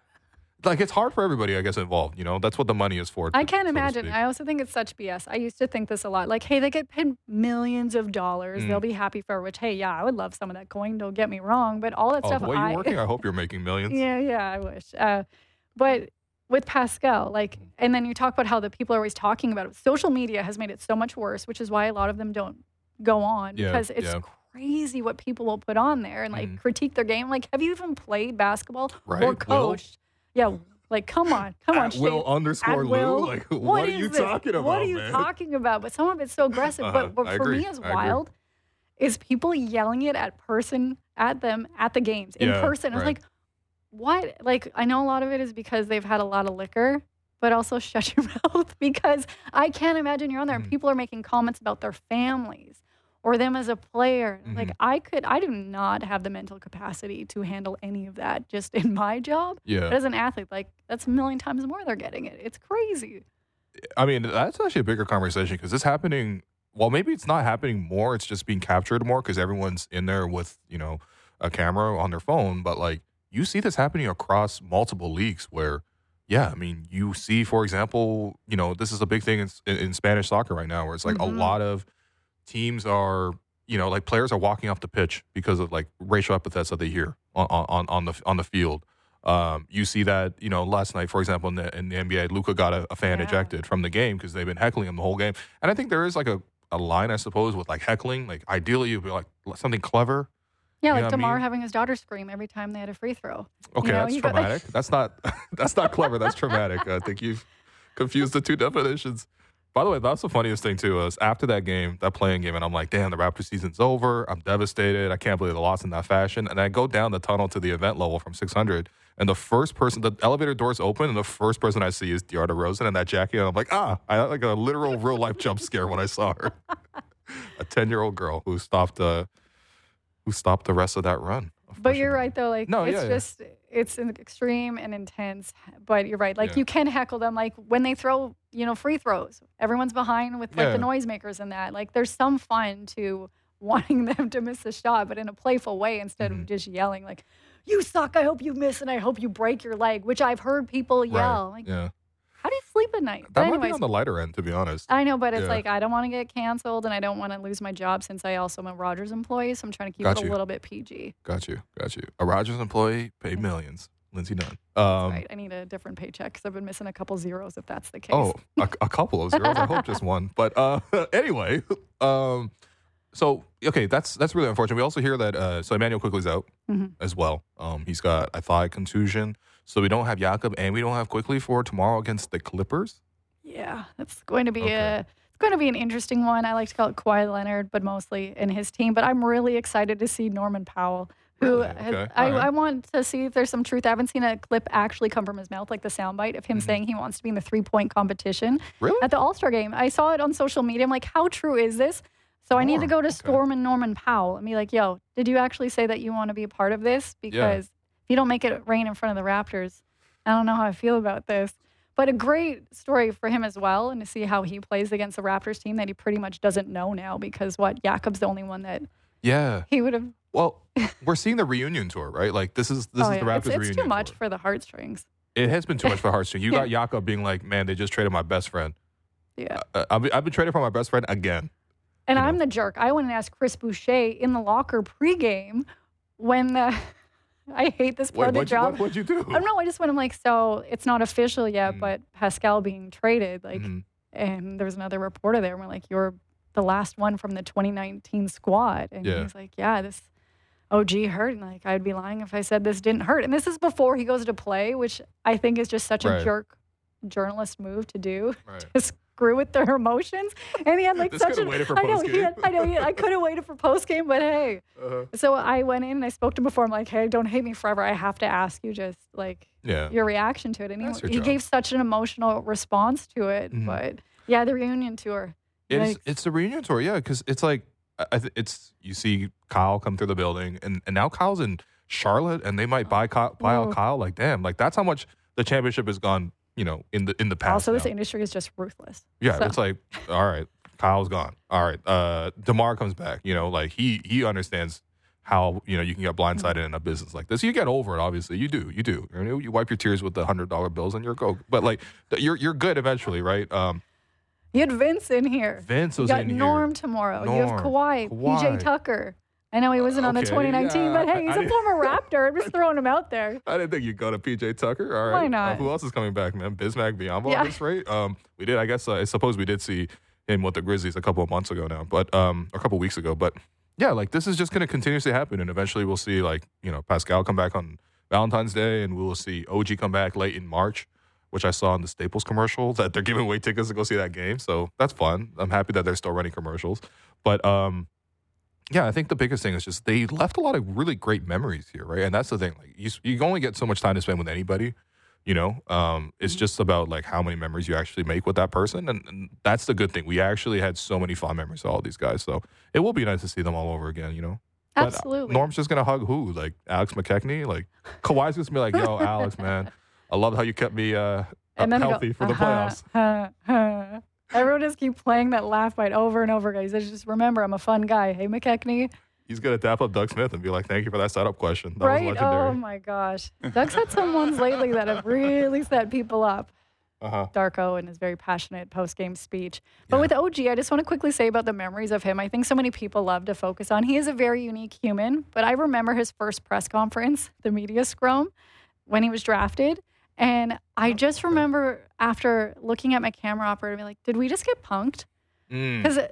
like it's hard for everybody, I guess, involved. You know, that's what the money is for. I can't so imagine. I also think it's such BS. I used to think this a lot. Like, hey, they get paid millions of dollars. Mm. They'll be happy for which, hey, yeah, I would love some of that coin. Don't get me wrong. But all that Oh, stuff the way I you're working, I hope you're making millions. Yeah, yeah, I wish. Uh, but with Pascal, like, and then you talk about how the people are always talking about it. Social media has made it so much worse, which is why a lot of them don't go on Yeah, because it's yeah. crazy what people will put on there and like Mhm. critique their game. Like, have you even played basketball Right, or coached? Yeah, like, come on, come on, At Will underscore At Lou. Will. Like, what, are you this? talking about, What are you man? talking about? But some of it's so aggressive. Uh-huh, But, for me, as I agree. wild is people yelling it at person at them at the games in Yeah, person. I was right. like, what? Like, I know a lot of it is because they've had a lot of liquor, but also shut your mouth because I can't imagine you're on there and Mhm. people are making comments about their families or them as a player. Like Mhm. I could, I do not have the mental capacity to handle any of that just in my job. But Yeah. as an athlete, like that's a million times more they're getting it. It's crazy. I mean, that's actually a bigger conversation because it's happening. Well, maybe it's not happening more. It's just being captured more because everyone's in there with, you know, a camera on their phone. But like, you see this happening across multiple leagues where, yeah, I mean, you see, for example, you know, this is a big thing in, in, Spanish soccer right now where it's like Mhm. a lot of teams are, you know, like players are walking off the pitch because of like racial epithets that they hear on, on, on the on the field. Um, you see that, you know, last night, for example, in the, in the NBA, Luka got a, a fan Yeah. ejected from the game because they've been heckling him the whole game. And I think there is like a, a line, I suppose, with like heckling. Like ideally, you'd be like something clever. Yeah, You like what I Demar mean? having his daughter scream every time they had a free throw. Okay, know, that's you got- traumatic. that's not that's not clever. That's traumatic. I think you've confused the two definitions. By the way, that's the funniest thing too. Is after that game, that playing game, and I'm like, damn, the Raptors season's over. I'm devastated. I can't believe the loss in that fashion. And I go down the tunnel to the event level from 600, and the first person, the elevator doors open, and the first person I see is Diar DeRozan and that jacket. And I'm like, ah, I had like a literal real life jump scare when I saw her. a 10 year old girl who stopped uh, who stopped the rest of that run. But you're right though, like No, it's yeah, yeah. just it's an extreme and intense. But you're right, like Yeah. you can heckle them, like when they throw, you know, free throws. Everyone's behind with like Yeah. the noisemakers and that. Like there's some fun to wanting them to miss a shot, but in a playful way instead Mhm. of just yelling like, "You suck! I hope you miss and I hope you break your leg," which I've heard people yell. Like, yeah. how do you sleep at night? That But might be on the lighter end, to be honest. I know, but it's Yeah. like I don't want to get canceled and I don't want to lose my job since I also am a Rogers employee. So I'm trying to keep Got it you. a little bit PG. Got you. Got you. A Rogers employee paid millions. Lindsay Dunn. Um, right. I need a different paycheck because I've been missing a couple zeros if that's the case. Oh, a, a couple of zeros. I hope just one. But uh, anyway, um, so okay, that's that's really unfortunate. We also hear that uh, so Immanuel Quickley's out Mhm. as well. Um, he's got a thigh contusion, so we don't have Jakob and we don't have quickly for tomorrow against the Clippers. Yeah, it's going to be Okay. a it's going to be an interesting one. I like to call it Kawhi Leonard, but mostly in his team. But I'm really excited to see Norman Powell. Who Really? has- Okay. I, right. I want to see if there's some truth. I haven't seen a clip actually come from his mouth, like the soundbite of him Mhm. saying he wants to be in the three point competition Really? at the All Star game. I saw it on social media. I'm like, how true is this? So I need to go to Okay. Storm and Norman Powell and be like, yo, did you actually say that you want to be a part of this? Because if you don't make it rain in front of the Raptors, I don't know how I feel about this. But a great story for him as well, and to see how he plays against the Raptors team that he pretty much doesn't know now because what Jakob's the only one that Yeah. he would have. Well, we're seeing the reunion tour, right? Like this is this oh, is yeah. the Raptors it's, it's reunion. too much tour. for the heartstrings. It has been too much for Heartstring. You got Jakob being like, "Man, they just traded my best friend. Yeah. Uh, I've, been, I've been traded for my best friend again." And you. I'm the jerk. I went and asked Chris Boucher in the locker pregame when the. I hate this part Wait, of the what'd you, job. what, what'd you do? I don't know. I just went. I'm like, so it's not official yet, Mm. but Pascal being traded, like, Mhm. and there was another reporter there. And we're like, you're the last one from the 2019 squad, and Yeah. he's like, yeah, this OG hurt, and like I'd be lying if I said this didn't hurt. And this is before he goes to play, which I think is just such Right. a jerk journalist move to do Right. to screw with their emotions. And he had like such a I know he had, I know he, I could have waited for post game, but hey. Uh-huh. So I went in and I spoke to him before. I'm like, hey, don't hate me forever. I have to ask you just like Yeah. your reaction to it. And That's he, he gave such an emotional response to it. Mhm. But yeah, the reunion tour. It's it's the reunion tour, yeah, because it's like th- it's you see Kyle come through the building, and, and now Kyle's in Charlotte, and they might buy Kyle, buy out Kyle. Like, damn, like that's how much the championship has gone, you know, in the in the past. also, this industry is just ruthless. yeah, so- it's like all right, Kyle's gone. All right, uh, Demar comes back. You know, like he he understands how you know you can get blindsided in a business like this. You get over it, obviously. You do, you do. You, know, you wipe your tears with the hundred dollar bills, and you're go. But like you're you're good eventually, right? Um, You had Vince in here. Vince You was got in here. Norm tomorrow. You have Norm, Kawhi, Kawhi. PJ Tucker. I know he wasn't on the 2019, yeah, but hey, he's I- a former Raptor. I'm just throwing him out there. I didn't think you'd go to PJ Tucker. All right. Why Uh, not? who else is coming back, man? Bismack Biyombo Yeah. at this rate? Um, we did, I guess, uh, I suppose we did see him with the Grizzlies a couple of months ago now, but um, a couple of weeks ago. But yeah, like this is just going to continuously happen. And eventually we'll see, like, you know, Pascal come back on Valentine's Day and we will see OG come back late in March, which I saw in the Staples commercial that they're giving away tickets to go see that game. So that's fun. I'm happy that they're still running commercials. But um, yeah, I think the biggest thing is just they left a lot of really great memories here, right? And that's the thing. Like you, you only get so much time to spend with anybody. You know, um, Mm-hmm. it's just about like how many memories you actually make with that person, and, and that's the good thing. We actually had so many fond memories with all these guys, so it will be nice to see them all over again. You know, But, uh, Absolutely. Norm's just gonna hug who? Like Alex McKechnie? Like Kawhi's just gonna be like, "Yo, Alex, man, I love how you kept me uh, healthy go, for the "Uh-huh, playoffs." huh, huh." Everyone just keep playing that laugh bite over and over, guys. Just remember, I'm a fun guy. Hey, McKechnie. He's gonna tap up Doug Smith and be like, "Thank you for that setup question. That right? was legendary." Oh my gosh. Doug's had some ones lately that have really set people up. uh-huh. Darko and his very passionate post game speech. But Yeah. with OG, I just want to quickly say about the memories of him. I think so many people love to focus on. He is a very unique human, but I remember his first press conference, the media scrum, when he was drafted. And I just remember after looking at my camera operator, being like, did we just get punked? Mm. Because This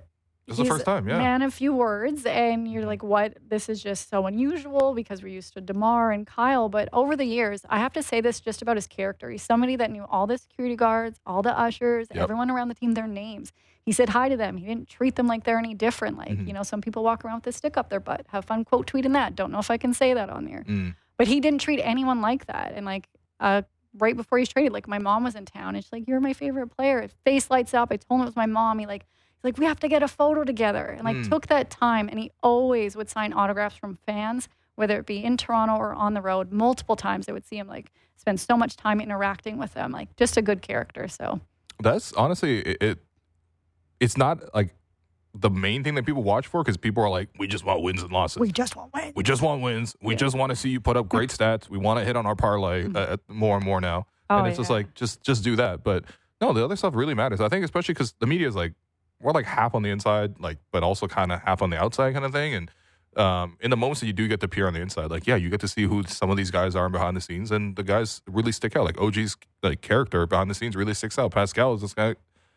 is the first time, yeah. Man a few words, and you're like, what? This is just so unusual because we're used to Demar and Kyle. But over the years, I have to say this just about his character. He's somebody that knew all the security guards, all the ushers, Yep. everyone around the team, their names. He said hi to them. He didn't treat them like they're any different. Like, Mm-hmm. you know, some people walk around with a stick up their butt. Have fun quote tweeting that. Don't know if I can say that on there. Mm. But he didn't treat anyone like that. And like, uh, right before he's traded, like my mom was in town and she's like, You're my favorite player. His face lights up. I told him it was my mom. He like, he's like, We have to get a photo together. And like Mm. took that time and he always would sign autographs from fans, whether it be in Toronto or on the road. Multiple times I would see him like spend so much time interacting with them. Like just a good character. So That's honestly it, it. It's not like the main thing that people watch for because people are like, "We just want wins and losses. we just want win. We just want wins. We just want to see you put up great stats. We want to hit on our parlay uh, more and more now." Oh, and it's just like, just just do that. But no, the other stuff really matters. I think especially because the media is like we're like half on the inside, like but also kind of half on the outside kind of thing. And um, in the moments that you do get to peer on the inside, like yeah, you get to see who some of these guys are behind the scenes, and the guys really stick out. Like OG's like character behind the scenes really sticks out. Pascal is this guy.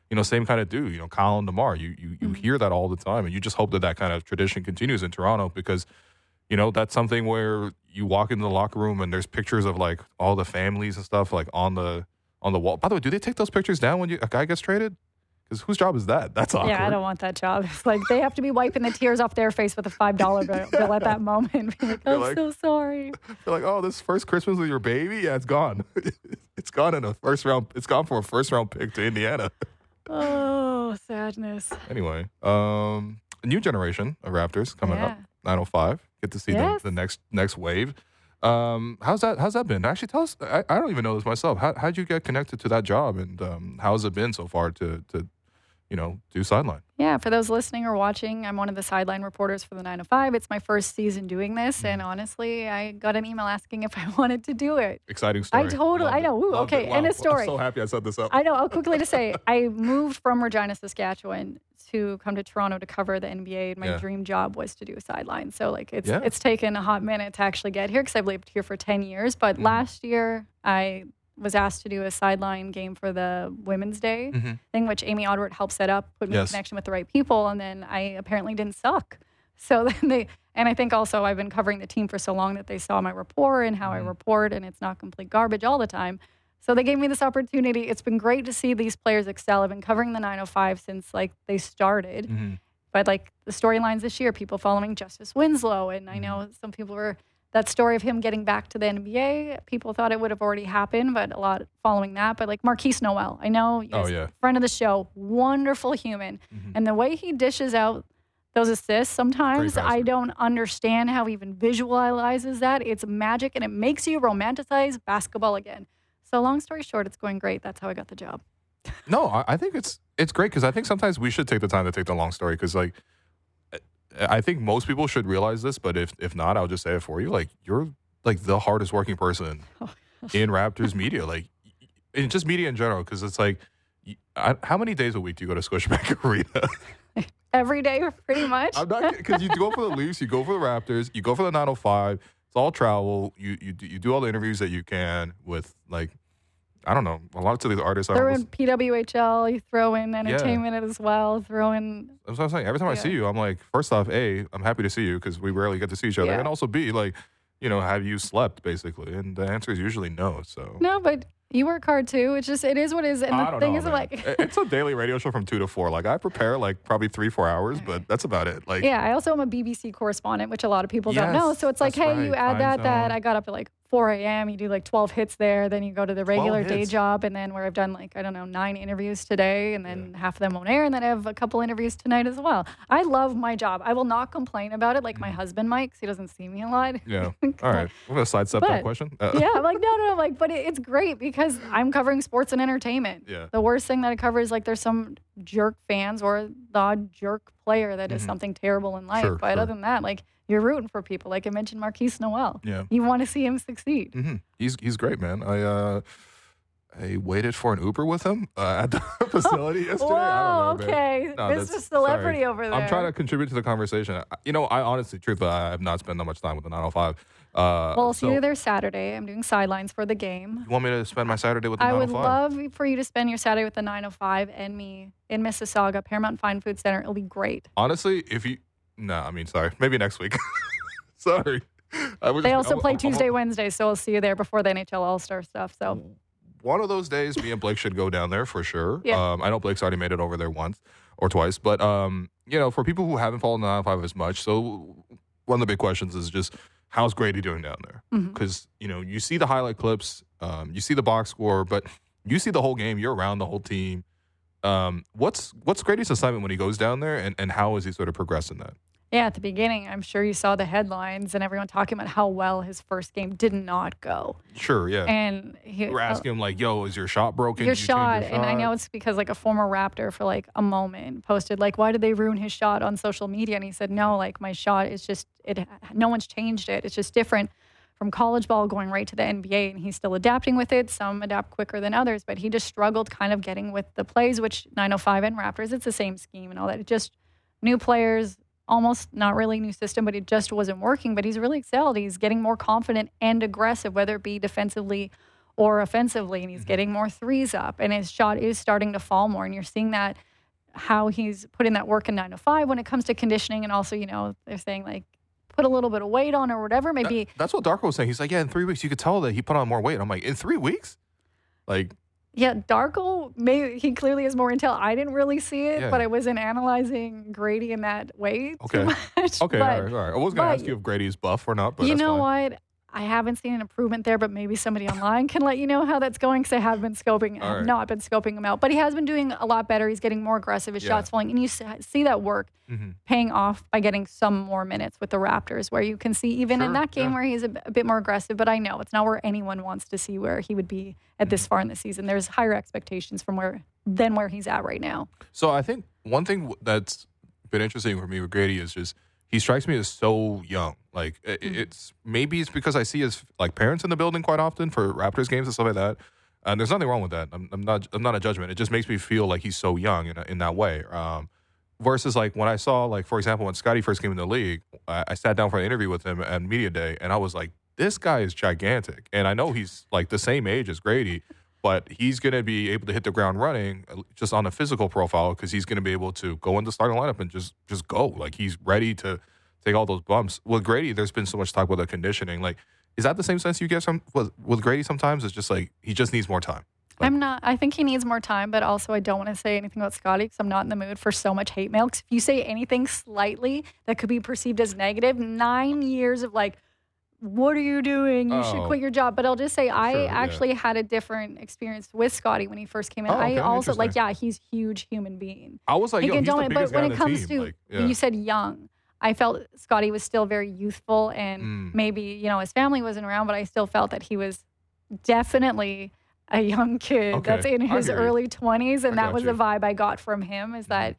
You know, same kind of dude. You know, Colin Demar. You you you mm-hmm. hear that all the time, and you just hope that that kind of tradition continues in Toronto because you know that's something where you walk into the locker room and there's pictures of like all the families and stuff like on the on the wall. By the way, do they take those pictures down when you, a guy gets traded? Because whose job is that? That's awkward. Yeah, I don't want that job. It's like they have to be wiping the tears off their face with a five dollar bill, bill at that moment. Like, I'm oh, like- so sorry. They're like, oh, this first Christmas with your baby, yeah, it's gone. it's gone in a first round. It's gone from a first round pick to Indiana. Oh, sadness. anyway, um, a new generation of Raptors coming up, 905. Get to see Yes. the, the next next wave. Um, how's that? How's that been? Actually, tell us. I, I don't even know this myself. How how'd you get connected to that job, and um, how's it been so far to to you know do sideline? Yeah, for those listening or watching, I'm one of the sideline reporters for the 905. It's my first season doing this, and honestly, I got an email asking if I wanted to do it. Exciting story. I totally- I know. Ooh, okay, it. and a story. I'm so happy I set this up. I know. I'll quickly to say, I moved from Regina, Saskatchewan to come to Toronto to cover the NBA. And my Yeah. dream job was to do a sideline. So like it's Yeah. it's taken a hot minute to actually get here because I've lived here for ten years. But Mm-hmm. last year I was asked to do a sideline game for the Women's Day Mhm. thing, which Amy Odward helped set up, put me Yes. in connection with the right people, and then I apparently didn't suck. So then they, and I think also I've been covering the team for so long that they saw my rapport and how Mm-hmm. I report, and it's not complete garbage all the time. So they gave me this opportunity. It's been great to see these players excel. I've been covering the 905 since like they started. Mhm. But like the storylines this year, people following Justice Winslow, and I Mm-hmm. know some people were that story of him getting back to the NBA. People thought it would have already happened, but a lot following that. But like Marquise Noel, I know, Oh, yeah. friend of the show, wonderful human, Mm-hmm. and the way he dishes out those assists sometimes. I don't understand how he even visualizes that. It's magic and it makes you romanticize basketball again. So long story short, it's going great. That's how I got the job. No, I, I think it's it's great because I think sometimes we should take the time to take the long story because like I- think most people should realize this, but if if not, I'll just say it for you. Like you're like the hardest working person oh, in Raptors media, like in just media in general, because it's like. I, how many days a week do you go to Scotiabank Arena? Every day, pretty much. I'm not because you go for the Leafs, you go for the Raptors, you go for the 905. It's all travel. You you you do all the interviews that you can with like I don't know a lot of these artists. are throw in PWHL, you throw in entertainment as well, throw in That's what I'm saying. Every time I see you, I'm like, first off, A, I'm happy to see you because we rarely get to see each other. Yeah. And also, B, like, you know, have you slept, basically? And the answer is usually no. So. no, but you work hard too. It's just it is what it is. And the thing know, is man. like it's a daily radio show from two to four. Like I prepare like probably three, four hours, but that's about it. Like Yeah, I also am a BBC correspondent, which a lot of people don't know. So it's like, hey, you add that, that. I got up at like 4 a.m. You do like 12 hits there, then you go to the regular day hits. job, and then where I've done like I don't know nine interviews today, and then half of them on air, and then I have a couple interviews tonight as well. I love my job. I will not complain about it like my husband might, 'cause he doesn't see me a lot. Mm-hmm. Yeah. All right. We're gonna sidestep that question. Uh, yeah, I'm like, no, no, no, like, but it, it's great because I'm covering sports and entertainment. Yeah. The worst thing that I cover is like there's some jerk fans or the odd jerk player that that is something terrible in life. Mm-hmm. Sure, but sure. other than that, like, you're rooting for people. Like I mentioned, Marquise Noel. Yeah. You want to see him succeed. hmm He's he's great, man. I uh, I waited for an Uber with him uh, at the facility yesterday. Whoa, I don't know, man. okay. No, Mr. Celebrity sorry. over there. I'm trying to contribute to the conversation. You know, I honestly, truthfully, I have not spent that much time with the 905. Uh, Well, I'll see so you there Saturday. I'm doing sidelines for the game. You want me to spend my Saturday with the I would love for you to spend your Saturday with the 905 and me in Mississauga, Paramount Fine Food Center. It'll be great. Honestly, if you, no, I mean, sorry, maybe next week. sorry. I was, They also I'm- play I'm- Tuesday, Wednesday, so I'll see you there before the NHL All Star stuff. So one of those days, me and Blake should go down there for sure. Yeah. Um, I know Blake's already made it over there once or twice, but um, you know, for people who haven't followed the 905 as much, so one of the big questions is just how's Gradey doing down there? Because you know, you see the highlight clips, um, you see the box score, but you see the whole game. You're around the whole team. Um, what's what's Gradey's assignment when he goes down there, and, and how is he sort of progressing that? yeah, at the beginning, I'm sure you saw the headlines and everyone talking about how well his first game did not go. Sure, yeah. And he, We're asking him like, "Yo, is your shot broken? your you shot, your and I know it's because like a former Raptor for like a moment posted like, why did they ruin his shot on social media? And he said, no, like my shot is just it. No one's changed it. It's just different from college ball going right to the NBA, and he's still adapting with it. Some adapt quicker than others, but he just struggled kind of getting with the plays, which 905 and Raptors, it's the same scheme and all that. It just new players. Almost not really new system, but it just wasn't working. But he's really excelled. He's getting more confident and aggressive, whether it be defensively or offensively, and he's mm-hmm. getting more threes up, and his shot is starting to fall more. And you're seeing that how he's putting that work in 905 when it comes to conditioning, and also, you know, they're saying like put a little bit of weight on or whatever. That- Maybe, that's what Darko was saying. He's like, yeah, in three weeks you could tell that he put on more weight. I'm like, in three weeks? Like, yeah, Darko, maybe he clearly has more intel. I didn't really see it, Yeah. but I wasn't analyzing Gradey in that way Okay. too much. okay, but, all right, all right. I was gonna but- ask you if Gradey's buff or not, but you know fine. what? I haven't seen an improvement there, but maybe somebody online can let you know how that's going because I have been scoping, All have right. not been scoping him out. But he has been doing a lot better. He's getting more aggressive. His Yeah. shots falling, and you see that work Mhm. paying off by getting some more minutes with the Raptors, where you can see even in that game yeah. where he's a bit more aggressive. But I know it's not where anyone wants to see where he would be at Mm-hmm. this far in the season. There's higher expectations from where than where he's at right now. So I think one thing that's been interesting for me with Gradey is just he strikes me as so young. Like Mm-hmm. it's maybe it's because I see his like parents in the building quite often for Raptors games and stuff like that. And there's nothing wrong with that. I'm, I'm not. I'm not a judgment. It just makes me feel like he's so young in, a, in that way. Um, versus like when I saw like for example when Scotty first came in the league, I, I sat down for an interview with him at media day, and I was like, this guy is gigantic, and I know he's like the same age as Gradey, but he's going to be able to hit the ground running uh, just on a physical profile because he's going to be able to go in the starting lineup and just just go like he's ready to take all those bumps. With Gradey, there's been so much talk about the conditioning. Like, is that the same sense you get some with, with Gradey? Sometimes it's just like he just needs more time. Like- I'm not. I think he needs more time, but also I don't want to say anything about Scotty because I'm not in the mood for so much hate mail. 'Cause if you say anything slightly that could be perceived as negative, nine years of like, what are you doing? You should Oh. quit your job. But I'll just say I Sure, yeah. actually had a different experience with Scotty when he first came in. Oh, I also like, yeah, he's huge human being. I was like, He yo, can he's the biggest but when guy it on comes the to team. Like, yeah. you said young, I felt Scotty was still very youthful, and Mm. maybe you know his family wasn't around, but I still felt that he was definitely a young kid Okay, that's in I his hear you. early twenties, and I that was you. Mm-hmm. the vibe I got from him. Is that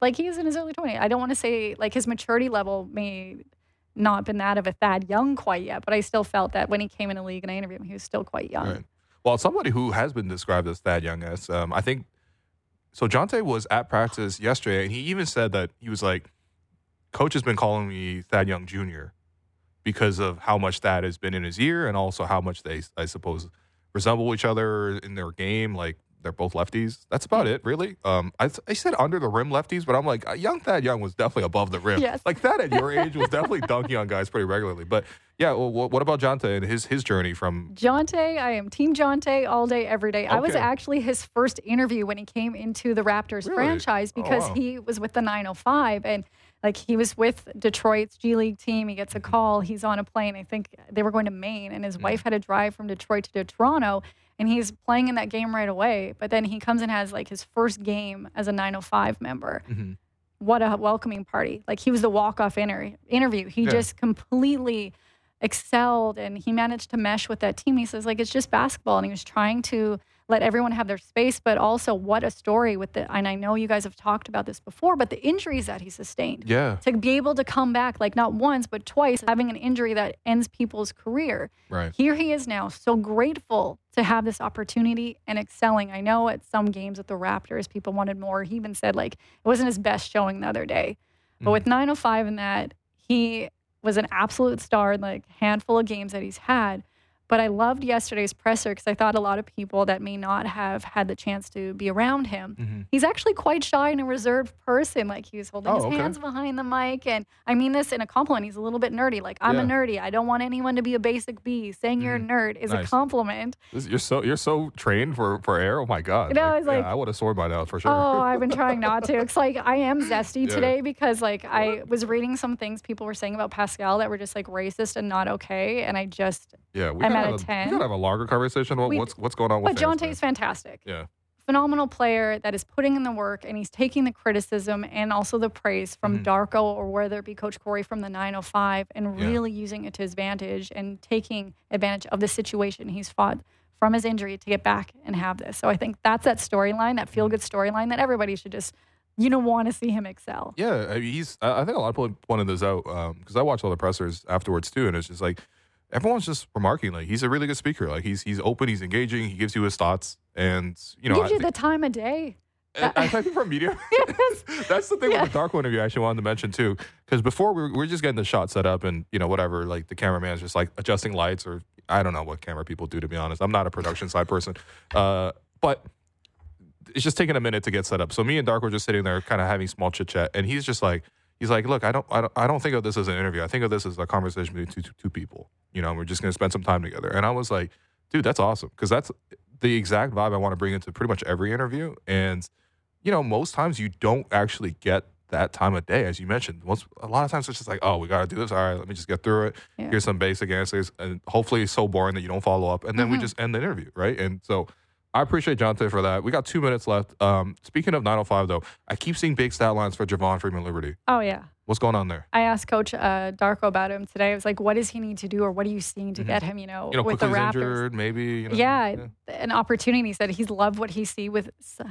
like he's in his early twenties? I don't want to say like his maturity level may not been that of a Thad Young quite yet, but I still felt that when he came in the league and I interviewed him, he was still quite young. Right. Well, somebody who has been described as Thad Young as, um, I think, so Jontay was at practice yesterday, and he even said that he was like, Coach has been calling me Thad Young Jr. because of how much Thad has been in his ear, and also how much they, I suppose, resemble each other in their game. Like they're both lefties. That's about it, really. Um, I, I said under the rim lefties, but I'm like, uh, young Thad Young was definitely above the rim. Yes. Like Thad at your age was definitely dunking on guys pretty regularly. But yeah, well, what about Jontay and his his journey from Jontay, I am Team Jontay all day, every day. I was actually his first interview when he came into the Raptors Really? franchise Oh, because wow. he was with the 905. And Like he was with Detroit's G League team. He gets a call. He's on a plane. I think they were going to Maine, and his wife had to drive from Detroit to Toronto. And he's playing in that game right away. But then he comes and has like his first game as a 905 member. Mm-hmm. What a welcoming party! Like he was the walk off inter- interview. He Yeah. just completely excelled and he managed to mesh with that team. He says like it's just basketball and he was trying to let everyone have their space, but also what a story with the and I know you guys have talked about this before, but the injuries that he sustained. Yeah. To be able to come back like not once but twice having an injury that ends people's career. Right. Here he is now, so grateful to have this opportunity and excelling. I know at some games at the Raptors, people wanted more. He even said like it wasn't his best showing the other day. But mm. with 905 in that, he was an absolute star in like handful of games that he's had. But I loved yesterday's presser because I thought a lot of people that may not have had the chance to be around him. Mm-hmm. He's actually quite shy and a reserved person. Like he was holding Oh, his okay. hands behind the mic. And I mean this in a compliment. He's a little bit nerdy. Like, I'm a nerdy. I don't want anyone to be a basic B. Saying you're a mm-hmm. nerd is Nice. a compliment. This- You're so you're so trained for for air. Oh my god! You know, I was yeah, like- I would have soared by now for sure. Oh, I've been trying not to. It's like I am zesty Yeah. today because like I was reading some things people were saying about Pascal that were just like racist and not okay, and I just yeah, we I'm gotta at a have 10. We gotta have a longer conversation about We- what's what's going on with. But John fans, Tate is fantastic. Yeah. Phenomenal player that is putting in the work and he's taking the criticism and also the praise from Mm-hmm. Darko or whether it be Coach Khoury from the 905 and Yeah. really using it to his advantage and taking advantage of the situation he's fought from his injury to get back and have this. So I think that's that storyline, that Mm-hmm. feel good storyline that everybody should just, you know, want to see him excel. Yeah, he's. I I think a lot of people pointed this out because I watched all the pressers afterwards too, and it's just like everyone's just remarking like he's a really good speaker. Like he's he's open, he's engaging, he gives you his thoughts, and you know, gives I you the time of day. I, I think from media. That's the thing Yeah. with the Darko interview. I actually wanted to mention too, because before we were, we were just getting the shot set up, and you know whatever, like the cameraman's just like adjusting lights, or I don't know what camera people do. To be honest, I'm not a production side person, uh, but it's just taking a minute to get set up. So me and Dark were just sitting there, kind of having small chit chat, and he's just like, he's like, look, I don't, I don't, I don't think of this as an interview. I think of this as a conversation between two, two, two people. You know, we're just gonna spend some time together. And I was like, dude, that's awesome because that's the exact vibe I want to bring into pretty much every interview. And you know, most times you don't actually get that time of day, as you mentioned. Most a lot of times it's just like, oh, we got to do this. All right, let me just get through it. Yeah. Here's some basic answers, and hopefully it's so boring that you don't follow up, and then we mm-hmm. just end the interview, right? And so. I appreciate Jontay for that. We got two minutes left. Um, speaking of 905, though, I keep seeing big stat lines for Javon Freeman Liberty. Oh, yeah. What's going on there? I asked Coach uh, Darko about him today. I was like, what does he need to do or what are you seeing to get him, you know, Mm-hmm. You know, with the Raptors? injured, maybe. You know, yeah, an opportunity. He said he's loved what he see with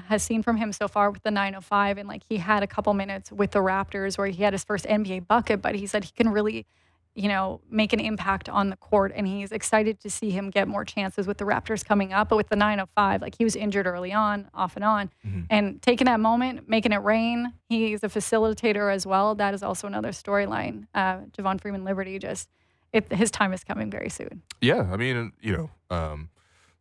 has seen from him so far with the 905, and like he had a couple minutes with the Raptors where he had his first NBA bucket, but he said he can really, you know, make an impact on the court, and he's excited to see him get more chances with the Raptors coming up. But with the 905, like he was injured early on, off and on, Mm-hmm. and taking that moment, making it rain. He's a facilitator as well. That is also another storyline. Uh, Javon Freeman Liberty just. It, his time is coming very soon. Yeah, I mean, you know, um,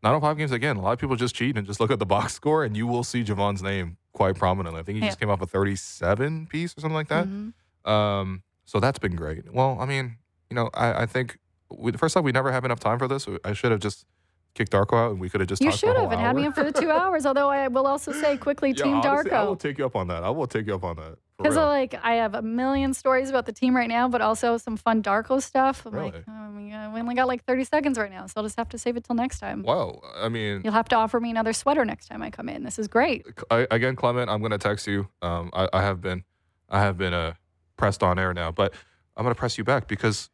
905 games again. A lot of people just cheat and just look at the box score, and you will see Javon's name quite prominently. I think he just came off a 37 piece or something like that. Mm-hmm. Um, so that's been great. Well, I mean, you know, I, I think we, first off, we never have enough time for this. I should have just kicked Darko out, and we could have just You should have having hour. him for the two hours. Although I will also say quickly, Yeah, Team honestly, I will take you up on that. I will take you up on that. Because like I have a million stories about the team right now, but also some fun Darko stuff. I'm like, Really? oh my God, we only got like 30 seconds right now, so I'll just have to save it till next time. Wow, I mean, You'll have to offer me another sweater next time I come in. This is great. I, again, Clement, I'm going to text you. Um, I, I have been, I have been uh, pressed on air now, but I'm going to press you back because,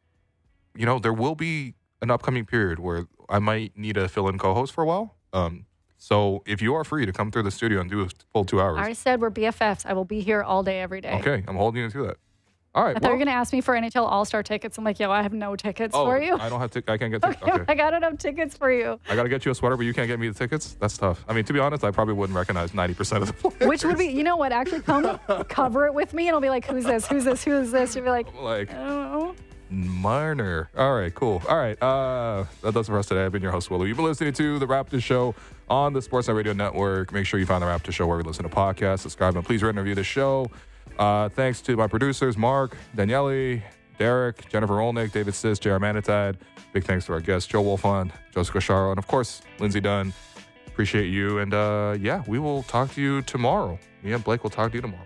you know, there will be an upcoming period where I might need a fill-in co-host for a while. Um, so if you are free to come through the studio and do a full two hours, I said we're BFFs. I will be here all day, every day. okay, I'm holding you to that. All right. I thought well- you were gonna ask me for NHL All Star tickets. I'm like, yo, I have no tickets oh, for you. I don't have to. I can't get. Tic- okay, okay. I got enough tickets for you. I got to get you a sweater, but you can't get me the tickets. That's tough. I mean, to be honest, I probably wouldn't recognize 90% of the players. Which would be, you know what? Actually, come cover it with me, and I'll be like, who's this? Who's this? Who's this? You'll be like, like I don't know. Marner. All right, cool. All right, uh, that does it for us today. I've been your host, Will Lou. You've been listening to the Raptor Show on the Sportsnet Radio Network. Make sure you find the Raptor Show wherever you listen to podcasts. Subscribe and please rate and review the show. Uh, thanks to my producers, Mark, Daniele, Derek, Jennifer Olnick, David Sis, Jared Manitad. Big thanks to our guests, Joe Wolfond, Joseph Casciaro, and of course, Lindsay Dunn. Appreciate you. And uh, yeah, we will talk to you tomorrow. Me and Blake will talk to you tomorrow.